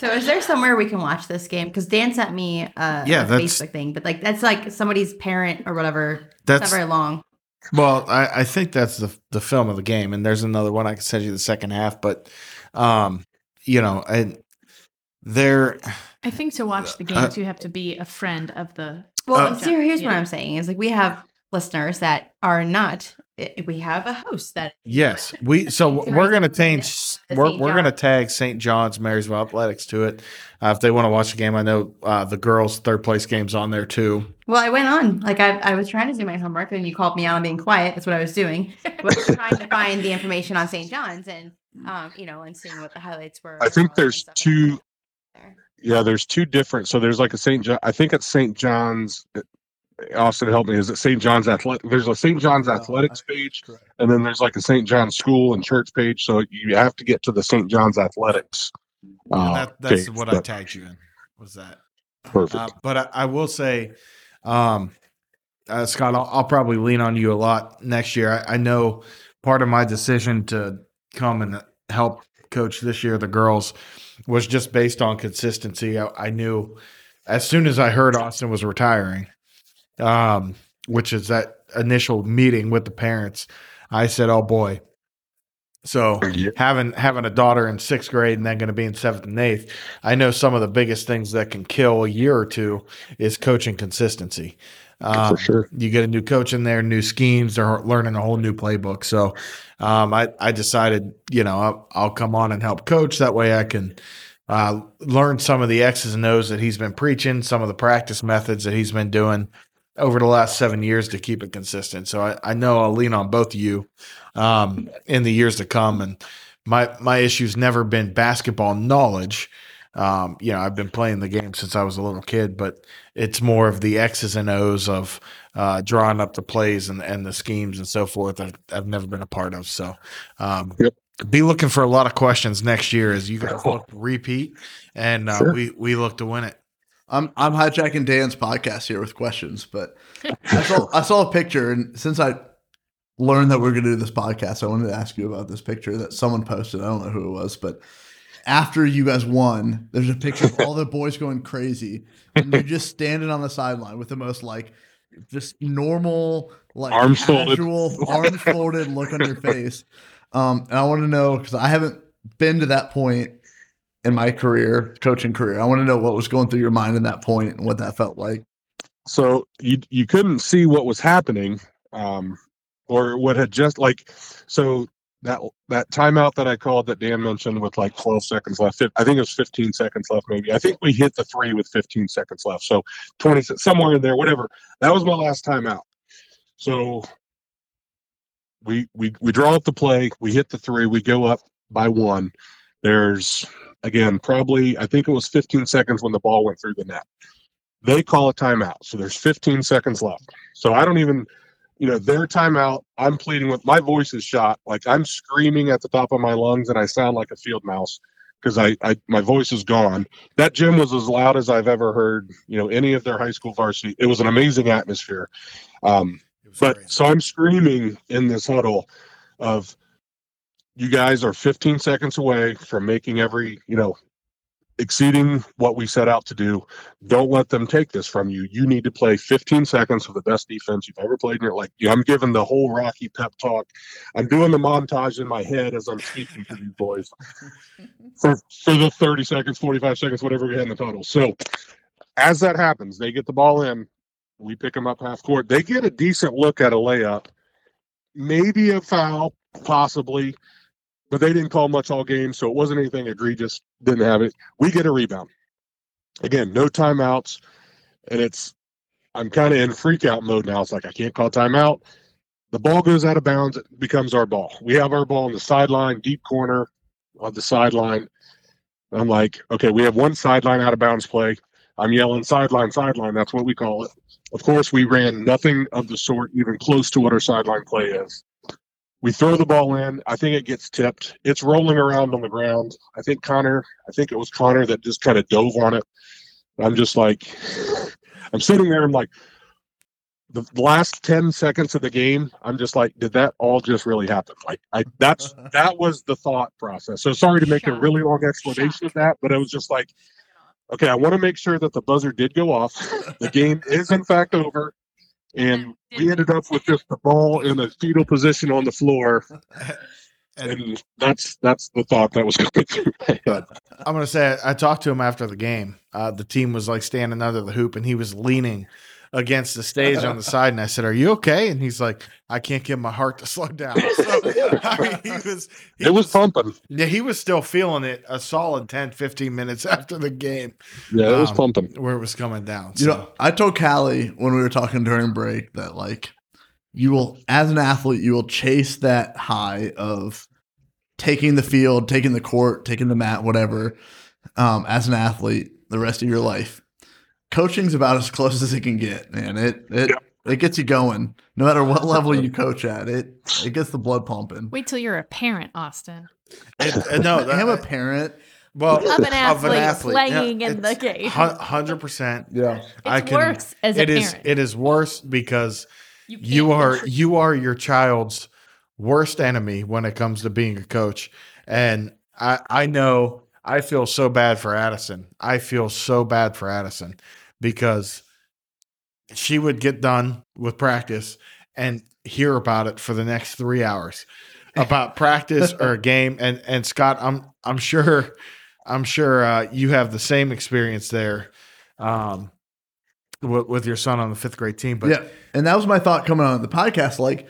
So is there somewhere we can watch this game? Because Dan sent me a, Yeah, a that's- Facebook thing, but like that's like somebody's parent or whatever. It's That's not very long. Well, I, I think that's the the film of the game, and there's another one I can send you the second half. But, um, you know, I, there, I think to watch the games, you have to be a friend of the. Well, Uh, see, here's what I'm saying is like we have listeners that are not. We have a host that yes, we. So we're gonna change. We're we're gonna tag St. John's Marysville Athletics to it. Uh, if they want to watch the game, I know uh, the girls' third place games on there too. Well, I went on. Like I, I was trying to do my homework, and you called me out on being quiet. That's what I was doing. was trying to find the information on St. John's, and um, you know, and seeing what the highlights were. I think there's two there. yeah there's two different so there's like a st john i think it's st john's austin help me is it st john's athletic there's a st john's athletics page and then there's like a st john's school and church page so you have to get to the st john's athletics uh, that, that's page, what I tagged you in. Was that? perfect Uh, but I, I will say, um, uh, Scott, I'll, I'll probably lean on you a lot next year. I, I know part of my decision to come and help coach this year the girls was just based on consistency. I, I knew as soon as I heard Austin was retiring, um, which is that initial meeting with the parents, I said, "Oh boy." So Yeah. having having a daughter in sixth grade and then going to be in seventh and eighth, I know some of the biggest things that can kill a year or two is coaching consistency. Um, For sure. You get a new coach in there, new schemes, they're learning a whole new playbook. So um, I I decided, you know, I'll, I'll come on and help coach. That way I can uh, learn some of the X's and O's that he's been preaching, some of the practice methods that he's been doing over the last seven years to keep it consistent. So I, I know I'll lean on both of you um, in the years to come. And my my issue's never been basketball knowledge. Um, you know, I've been playing the game since I was a little kid, but it's more of the X's and O's of uh, drawing up the plays and, and the schemes and so forth. I've, I've never been a part of. So, um, Yep. be looking for a lot of questions next year as you guys look repeat, and uh, Sure. we we look to win it. I'm I'm hijacking Dan's podcast here with questions, but I saw I saw a picture, and since I learned that we are going to do this podcast, I wanted to ask you about this picture that someone posted. I don't know who it was, but after you guys won, there's a picture of all the boys going crazy, and you're just standing on the sideline with the most like just normal, like Arms folded. casual, arms folded look on your face. Um, and I want to know because I haven't been to that point in my career, coaching career. I want to know what was going through your mind in that point and what that felt like. so you you couldn't see what was happening um or what had just like so that that timeout that I called that Dan mentioned with like 12 seconds left I think it was 15 seconds left maybe I think we hit the 3 with 15 seconds left so 20 somewhere in there whatever that was my last timeout so we we we draw up the play we hit the 3 we go up by 1 there's again probably I think it was 15 seconds when the ball went through the net they call a timeout. So there's 15 seconds left. So I don't even, you know, their timeout. I'm pleading with my voice is shot. Like I'm screaming at the top of my lungs and I sound like a field mouse because I, I my voice is gone. That gym was as loud as I've ever heard, you know, any of their high school varsity. It was an amazing atmosphere. Um, but so I'm screaming in this huddle of you guys are 15 seconds away from making every, you know, exceeding what we set out to do. Don't let them take this from you. You need to play 15 seconds with the best defense you've ever played in your life. I'm giving the whole Rocky pep talk. I'm doing the montage in my head as I'm speaking to these boys for, for the 30 seconds, 45 seconds, whatever we had in the total. So as that happens, they get the ball in. We pick them up half court. They get a decent look at a layup, maybe a foul, possibly, but they didn't call much all game, so it wasn't anything egregious. Didn't have it. We get a rebound. Again, no timeouts, and it's I'm kind of in freak out mode now. It's like I can't call timeout. The ball goes out of bounds. It becomes our ball. We have our ball on the sideline, deep corner on the sideline. I'm like, okay, we have one sideline out of bounds play. I'm yelling sideline, sideline. That's what we call it. Of course, we ran nothing of the sort even close to what our sideline play is. We throw the ball in. I think it gets tipped. It's rolling around on the ground. I think Connor, I think it was Connor that just kind of dove on it. I'm just like, I'm sitting there. I'm like, the last 10 seconds of the game, I'm just like, did that all just really happen? Like, I, that's, that was the thought process. So sorry to make a really long explanation of that, but it was just like, okay, I want to make sure that the buzzer did go off. The game is in fact over. And we ended up with just the ball in a fetal position on the floor. And And that's that's the thought that was going through my head. I'm gonna say I talked to him after the game. Uh, the team was like standing under the hoop, and he was leaning against the stage on the side. And I said, "Are you okay?" And he's like, "I can't get my heart to slow down." So I mean, he was. He It was pumping. Yeah, he was still feeling it a solid 10, 15 minutes after the game Yeah, it was Um, pumping. where it was coming down. You know, I told Cali when we were talking during break that like you will, as an athlete, you will chase that high of taking the field, taking the court, taking the mat, whatever. Um, as an athlete, the rest of your life, coaching's about as close as it can get, man. It it Yep. it gets you going, no matter what level you coach at. It it gets the blood pumping. Wait till you're a parent, Austin. it, uh, no, I am a parent. well, Of an athlete, of an athlete. playing in the game. hundred percent. Yeah, I It's can. worse as a It is. parent. It is worse because can't you are you are your child's worst enemy when it comes to being a coach and i i know i feel so bad for addison i feel so bad for addison because she would get done with practice and hear about it for the next three hours about practice or a game. And and Scott, I'm I'm sure I'm sure uh, you have the same experience there um, with, with your son on the fifth grade team. But yeah, and that was my thought coming on the podcast. Like,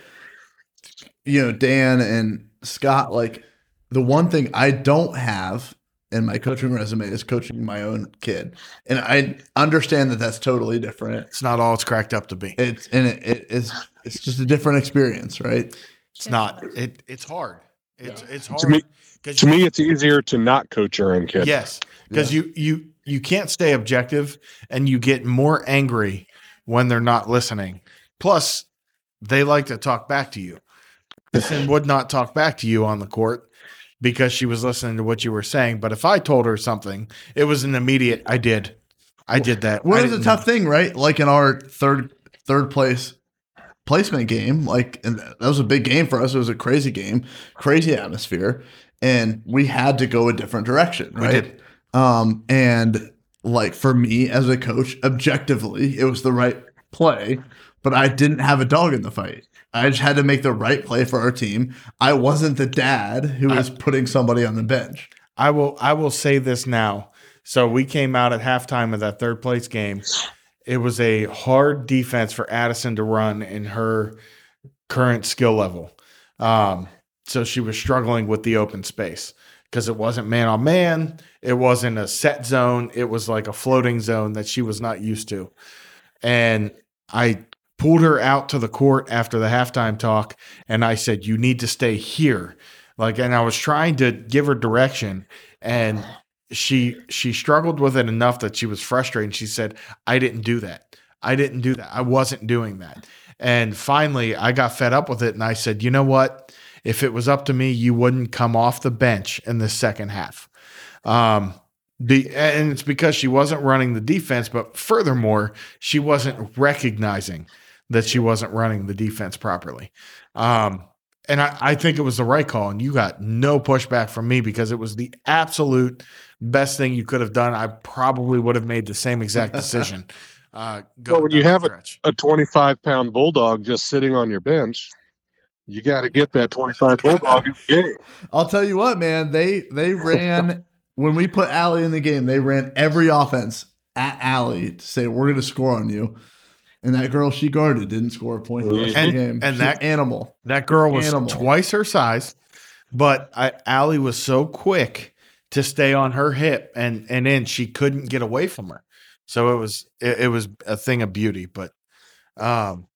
you know, Dan and Scott, like the one thing I don't have in my coaching resume is coaching my own kid, and I understand that that's totally different. it's not all it's cracked up to be. It's and it, it, it's it's just a different experience, right? It's not. It it's hard. It's it's hard. To me- To you- me, it's easier to not coach your own kid. Yes, because you you you can't stay objective, and you get more angry when they're not listening. Plus, they like to talk back to you. Kristen would not talk back to you on the court because she was listening to what you were saying. But if I told her something, it was an immediate. I did. I did that. Well, it was a tough thing, right? Like in our third third place placement game, like and that was a big game for us. It was a crazy game, crazy atmosphere, and we had to go a different direction, right? Um, and like for me as a coach, objectively, it was the right play, but I didn't have a dog in the fight. I just had to make the right play for our team. I wasn't the dad who was putting somebody on the bench. I will I will say this now. So we came out at halftime of that third place game. It was a hard defense for Addison to run in her current skill level. Um, so she was struggling with the open space because it wasn't man on man. It wasn't a set zone. It was like a floating zone that she was not used to. And I pulled her out to the court after the halftime talk and I said, You need to stay here. Like, and I was trying to give her direction and she she struggled with it enough that she was frustrated. She said, I didn't do that. I didn't do that. I wasn't doing that. And finally I got fed up with it and I said, you know what? If it was up to me, you wouldn't come off the bench in the second half. Um, the, and it's because she wasn't running the defense, but furthermore, she wasn't recognizing that she wasn't running the defense properly. Um, and I, I think it was the right call, and you got no pushback from me because it was the absolute best thing you could have done. I probably would have made the same exact decision. Uh, Well, when you have a- stretch. A 25 pound bulldog just sitting on your bench, you got to get that 25 bulldog in the game. I'll tell you what, man. They they ran when we put Allie in the game. They ran every offense at Allie to say we're going to score on you. And that girl she guarded didn't score a point the rest the And- game. and She's that- animal. That girl was Animal. twice her size, but I, Allie was so quick to stay on her hip, and and then she couldn't get away from her. So it was it, it was a thing of beauty. But um,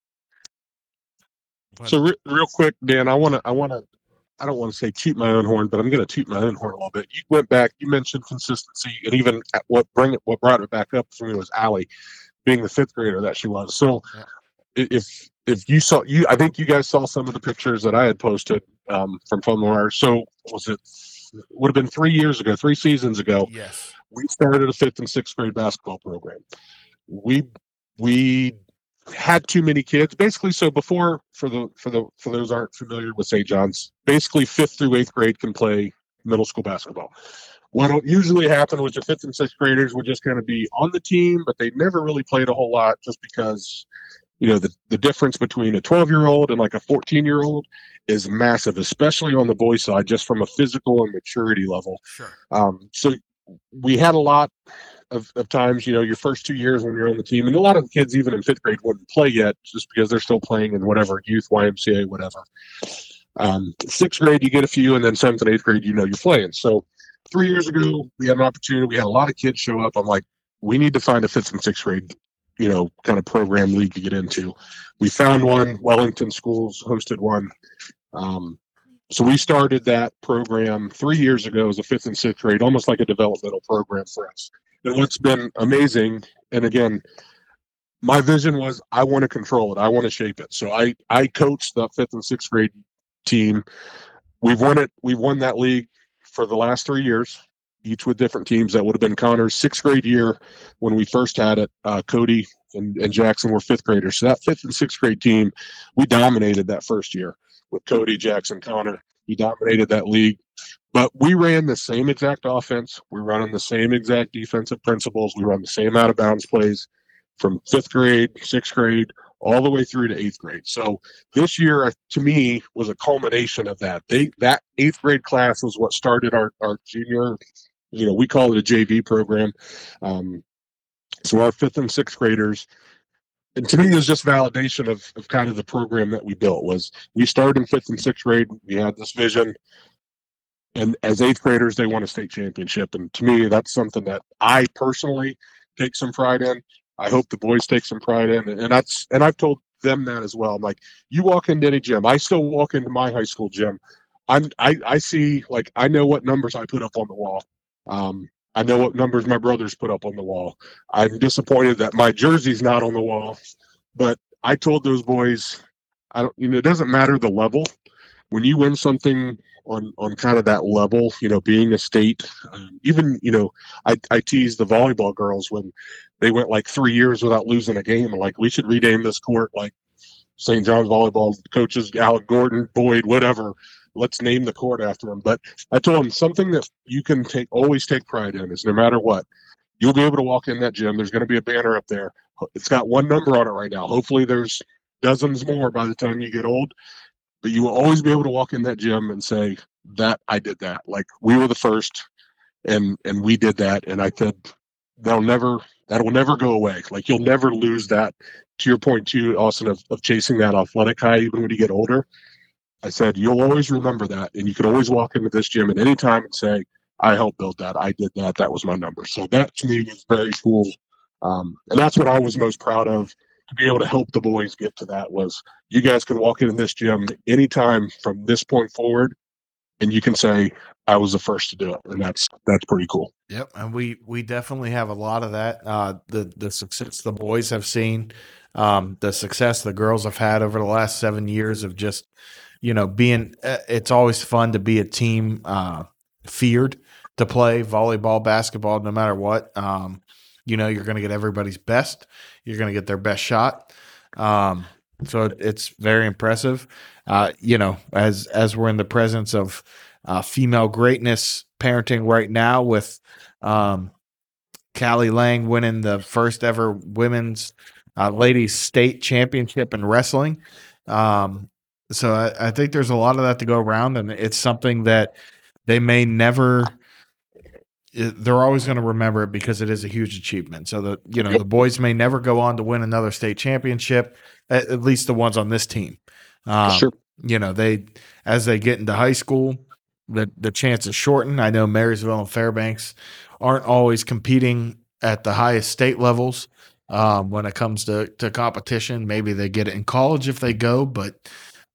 So re- real quick, Dan, I want to, I want to, I don't want to say toot my own horn, but I'm going to toot my own horn a little bit. You went back, you mentioned consistency, and even at what bring it, what brought it back up for me was Allie being the fifth grader that she was. So Yeah. if if you saw you, I think you guys saw some of the pictures that I had posted um, from Fun Noir. So was it would have been three years ago, three seasons ago yes, we started a fifth and sixth grade basketball program. We we had too many kids. Basically, so before for the for the for those aren't familiar with St. John's, basically fifth through eighth grade can play middle school basketball. What usually happen was your fifth and sixth graders would just kind of be on the team, but they never really played a whole lot just because you know the, the difference between a 12 year old and like a 14 year old is massive especially on the boys side just from a physical and maturity level sure. um, so we had a lot of, of times, you know, your first two years when you're on the team, and a lot of the kids, even in fifth grade, wouldn't play yet just because they're still playing in whatever youth, YMCA, whatever. Um, sixth grade, you get a few, and then seventh and eighth grade, you know, you're playing. So three years ago, we had an opportunity. We had a lot of kids show up. I'm like, we need to find a fifth and sixth grade, you know, kind of program league to get into. We found one. Wellington Schools hosted one. Um, so we started that program three years ago as a fifth and sixth grade, almost like a developmental program for us. And what's been amazing, and again, my vision was I want to control it. I want to shape it. So I I coached the fifth and sixth grade team. We've won it. We've won that league for the last three years, each with different teams. That would have been Connor's sixth grade year when we first had it. Uh, Cody and, and Jackson were fifth graders. So that fifth and sixth grade team, we dominated that first year with Cody, Jackson, Connor. He dominated that league. But we ran the same exact offense. We run on the same exact defensive principles. We run the same out of bounds plays from fifth grade, sixth grade, all the way through to eighth grade. So this year, uh, to me, was a culmination of that. They that eighth grade class was what started our our junior. You know, we call it a JV program. Um, so our fifth and sixth graders and to me it was just validation of, of kind of the program that we built was we started in fifth and sixth grade we had this vision and as eighth graders they won a state championship and to me that's something that i personally take some pride in i hope the boys take some pride in and that's and i've told them that as well. I'm like you walk into any gym. I still walk into my high school gym. I'm i, I see like i know what numbers i put up on the wall. Um, I know what numbers my brothers put up on the wall. I'm disappointed that my jersey's not on the wall, but I told those boys, I don't, you know, it doesn't matter the level. When you win something on on kind of that level, you know, being a state, um, even you know, I I teased the volleyball girls when they went like three years without losing a game. Like we should rename this court like St. John's volleyball coaches, Alec Gordon, Boyd, whatever let's name the court after him. But I told them something that you can take always take pride in is no matter what, you'll be able to walk in that gym. There's going to be a banner up there. It's got one number on it right now. Hopefully, there's dozens more by the time you get old. But you will always be able to walk in that gym and say that I did that. Like we were the first, and and we did that. And I said that'll never that will never go away. Like you'll never lose that. To your point too, Austin, of, of chasing that athletic high even when you get older I said, you'll always remember that. And you can always walk into this gym at any time and say, I helped build that. I did that. That was my number. So that to me was very cool. Um, and that's what I was most proud of to be able to help the boys get to that was you guys can walk in this gym anytime from this point forward and you can say I was the first to do it. And that's that's pretty cool. Yep, and we we definitely have a lot of that. Uh, the the success the boys have seen, um, the success the girls have had over the last seven years of just you know, being uh, it's always fun to be a team uh, feared to play volleyball, basketball, no matter what. Um, you know, you're going to get everybody's best. You're going to get their best shot. Um, so it's very impressive. Uh, you know, as as we're in the presence of uh, female greatness parenting right now with um, Cali Leng winning the first ever women's uh, ladies state championship in wrestling. Um, so I, I, think there's a lot of that to go around, and it's something that they may never. They're always going to remember it because it is a huge achievement. So the you know the boys may never go on to win another state championship, at, at least the ones on this team. Um, sure. You know they as they get into high school, the the chances shorten. I know Marysville and Fairbanks aren't always competing at the highest state levels um, when it comes to to competition. Maybe they get it in college if they go, but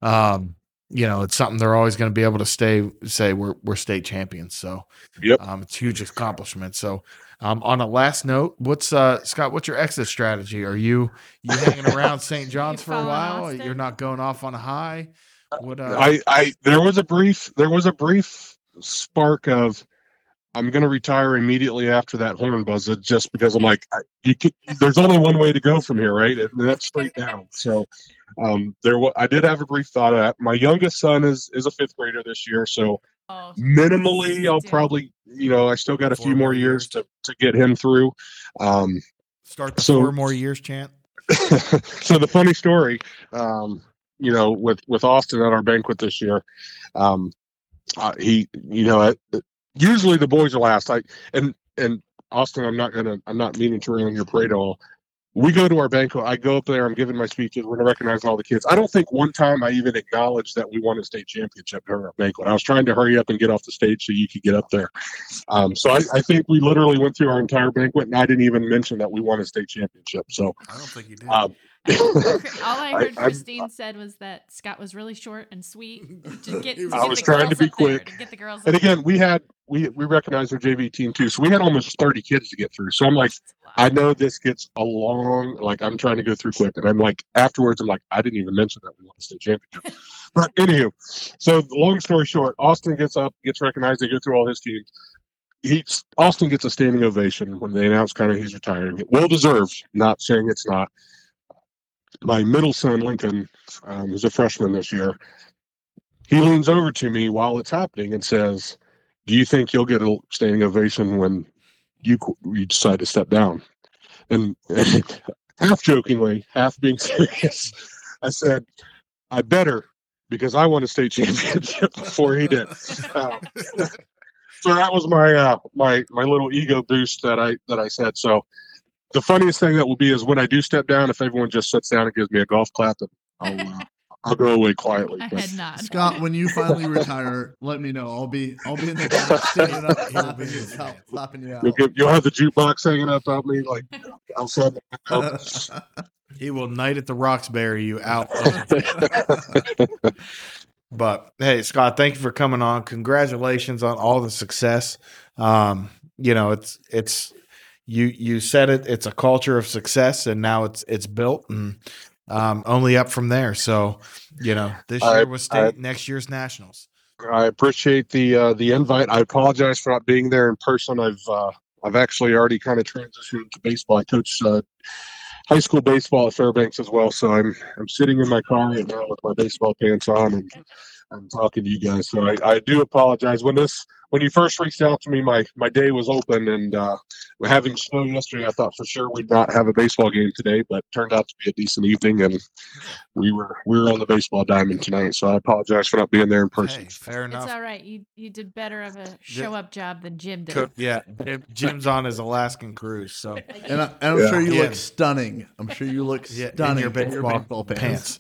um, you know, it's something they're always going to be able to stay say we're we're state champions. So, yep, um, it's huge accomplishment. So, um, on a last note, what's uh Scott? What's your exit strategy? Are you you hanging around St. John's for a while? Austin? You're not going off on a high. What? Uh, I I there was a brief there was a brief spark of I'm going to retire immediately after that horn buzz just because I'm like, I, you could, there's only one way to go from here, right? And that's straight down. So um, there, I did have a brief thought of that. My youngest son is is a fifth grader this year, so oh, minimally, I'll probably, you know, I still got a four few more years to to get him through. Um, Start the so, four more years chant. so the funny story, um, you know, with with Austin at our banquet this year, um, uh, he, you know, usually the boys are last. I and and Austin, I'm not gonna, I'm not meaning to rain on your parade at all we go to our banquet. I go up there. I'm giving my speeches. We're recognizing all the kids. I don't think one time I even acknowledged that we won a state championship during our banquet. I was trying to hurry up and get off the stage so you could get up there. Um, so I, I, think we literally went through our entire banquet, and I didn't even mention that we won a state championship. So I don't think you did. Um, all I heard I, Christine said was that Scott was really short and sweet. To get, to I was trying to be quick. To get the girls. And again, we had we we recognized our JV team too, so we had almost thirty kids to get through. So I'm like, I know this gets a long. Like I'm trying to go through quick, and I'm like afterwards, I'm like, I didn't even mention that we won the state championship. but anywho, so long story short, Austin gets up, gets recognized. They go through all his teams. He Austin gets a standing ovation when they announce kind of he's retiring. Well deserved. Not saying it's not my middle son Lincoln, um, who's a freshman this year, he leans over to me while it's happening and says, "Do you think you'll get a standing ovation when you you decide to step down?" And, half jokingly, half being serious, I said, "I better." Because I won a state championship before he did. Uh, so that was my uh, my my little ego boost that I that I said. So the funniest thing that will be is when I do step down, if everyone just sits down and gives me a golf clap, then I'll uh, I'll go away quietly. I had not. Scott, when you finally retire, let me know. I'll be I'll be in the back standing up, clapping you out, clapping you you'll, out. get, you'll have the jukebox hanging up at me like outside. The He will night at the Roxbury you out. But hey, Scott, thank you for coming on. Congratulations on all the success. Um, you know, it's it's you you said it. It's a culture of success, and now it's it's built and um, only up from there. So, you know, this I- year was state, I- next year's nationals. I appreciate the uh, the invite. I apologize for not being there in person. I've uh, I've actually already kind of transitioned to baseball. I coach uh, high school baseball at Fairbanks as well, so I'm I'm sitting in my car right now with my baseball pants on and I'm talking to you guys. So I, I do apologize. When this when you first reached out to me, my my day was open and uh, having snow yesterday, I thought for sure we'd not have a baseball game today, but turned out to be a decent evening and we were we were on the baseball diamond tonight. So I apologize for not being there in person. Hey, fair enough. It's all right. You you did better of a show up job than Jim did. Co- yeah, Jim's on his Alaskan cruise, so And, I, and I'm Yeah. sure you Yeah. look stunning. I'm sure you look yeah, in stunning your in baseball, pants. pants.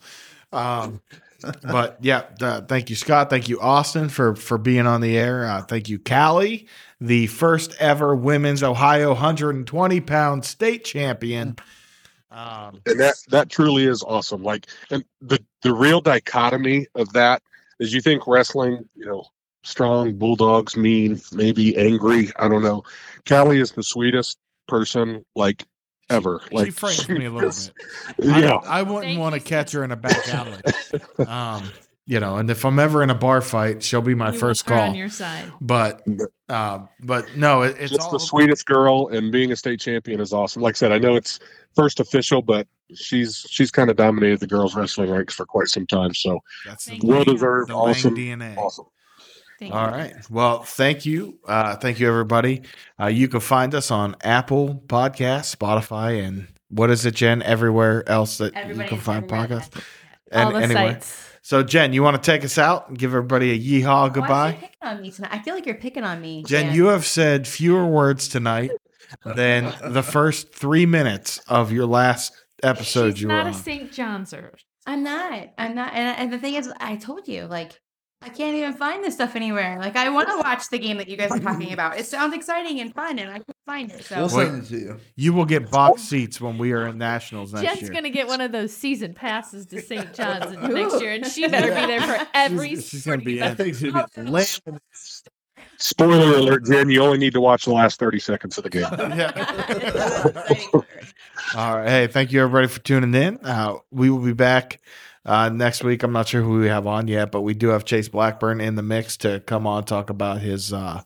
Um, but yeah, uh, thank you, Scott. Thank you, Austin, for for being on the air. Uh, thank you, Cali, the first ever women's Ohio 120 pound state champion. Um, and that that truly is awesome like and the the real dichotomy of that is you think wrestling you know strong bulldogs mean maybe angry i don't know Cali is the sweetest person like ever she like frightens me a little is- bit. yeah I, I wouldn't Thank want to catch her in a back alley. Um, you know, and if I'm ever in a bar fight, she'll be my You first call. on your side. but, um, but no, it, it's just all the sweetest girl and being a state champion is awesome like i said i know it's first official but she's she's kind of dominated the girls wrestling ranks for quite some time so that's the well deserved the Leng awesome DNA. awesome Thank All you. right. Well, thank you. Uh, thank you, everybody. Uh, you can find us on Apple Podcasts, Spotify, and what is it, Jen? Everywhere else that you can find podcasts. All And the anyway, sites. so Jen, you want to take us out and give everybody a yeehaw Why are you goodbye? picking on me tonight? I feel like you're picking on me. Jen, Dan. you have said fewer words tonight than the first three minutes of your last episode She's you were not on. a St. John'ser. I'm not. I'm not. And, and the thing is, I told you, like, I can't even find this stuff anywhere. Like, I want to watch the game that you guys are talking about. It sounds exciting and fun, and I can't find it. So We'll send it to you. you will get box seats when we are in nationals next year. Jen's year. gonna get one of those season passes to St. John's in- next year, and she better be there for every. She's- she's gonna be sporting in. That thing's gonna be laying spoiler alert jen you only need to watch the last 30 seconds of the game All right. Hey, thank you everybody for tuning in. Uh, we will be back uh, next week. I'm not sure who we have on yet, but we do have Chase Blackburn in the mix to come on talk about his uh,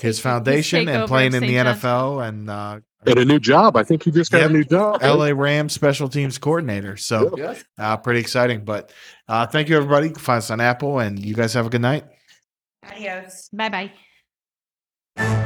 his foundation his and playing of in the St. NFL and uh, and a new job i think he just got Yep. a new job LA Rams special teams coordinator. So Yeah. uh, pretty exciting. But uh, thank you everybody. Find us on Apple, and you guys have a good night. Adios. Bye bye.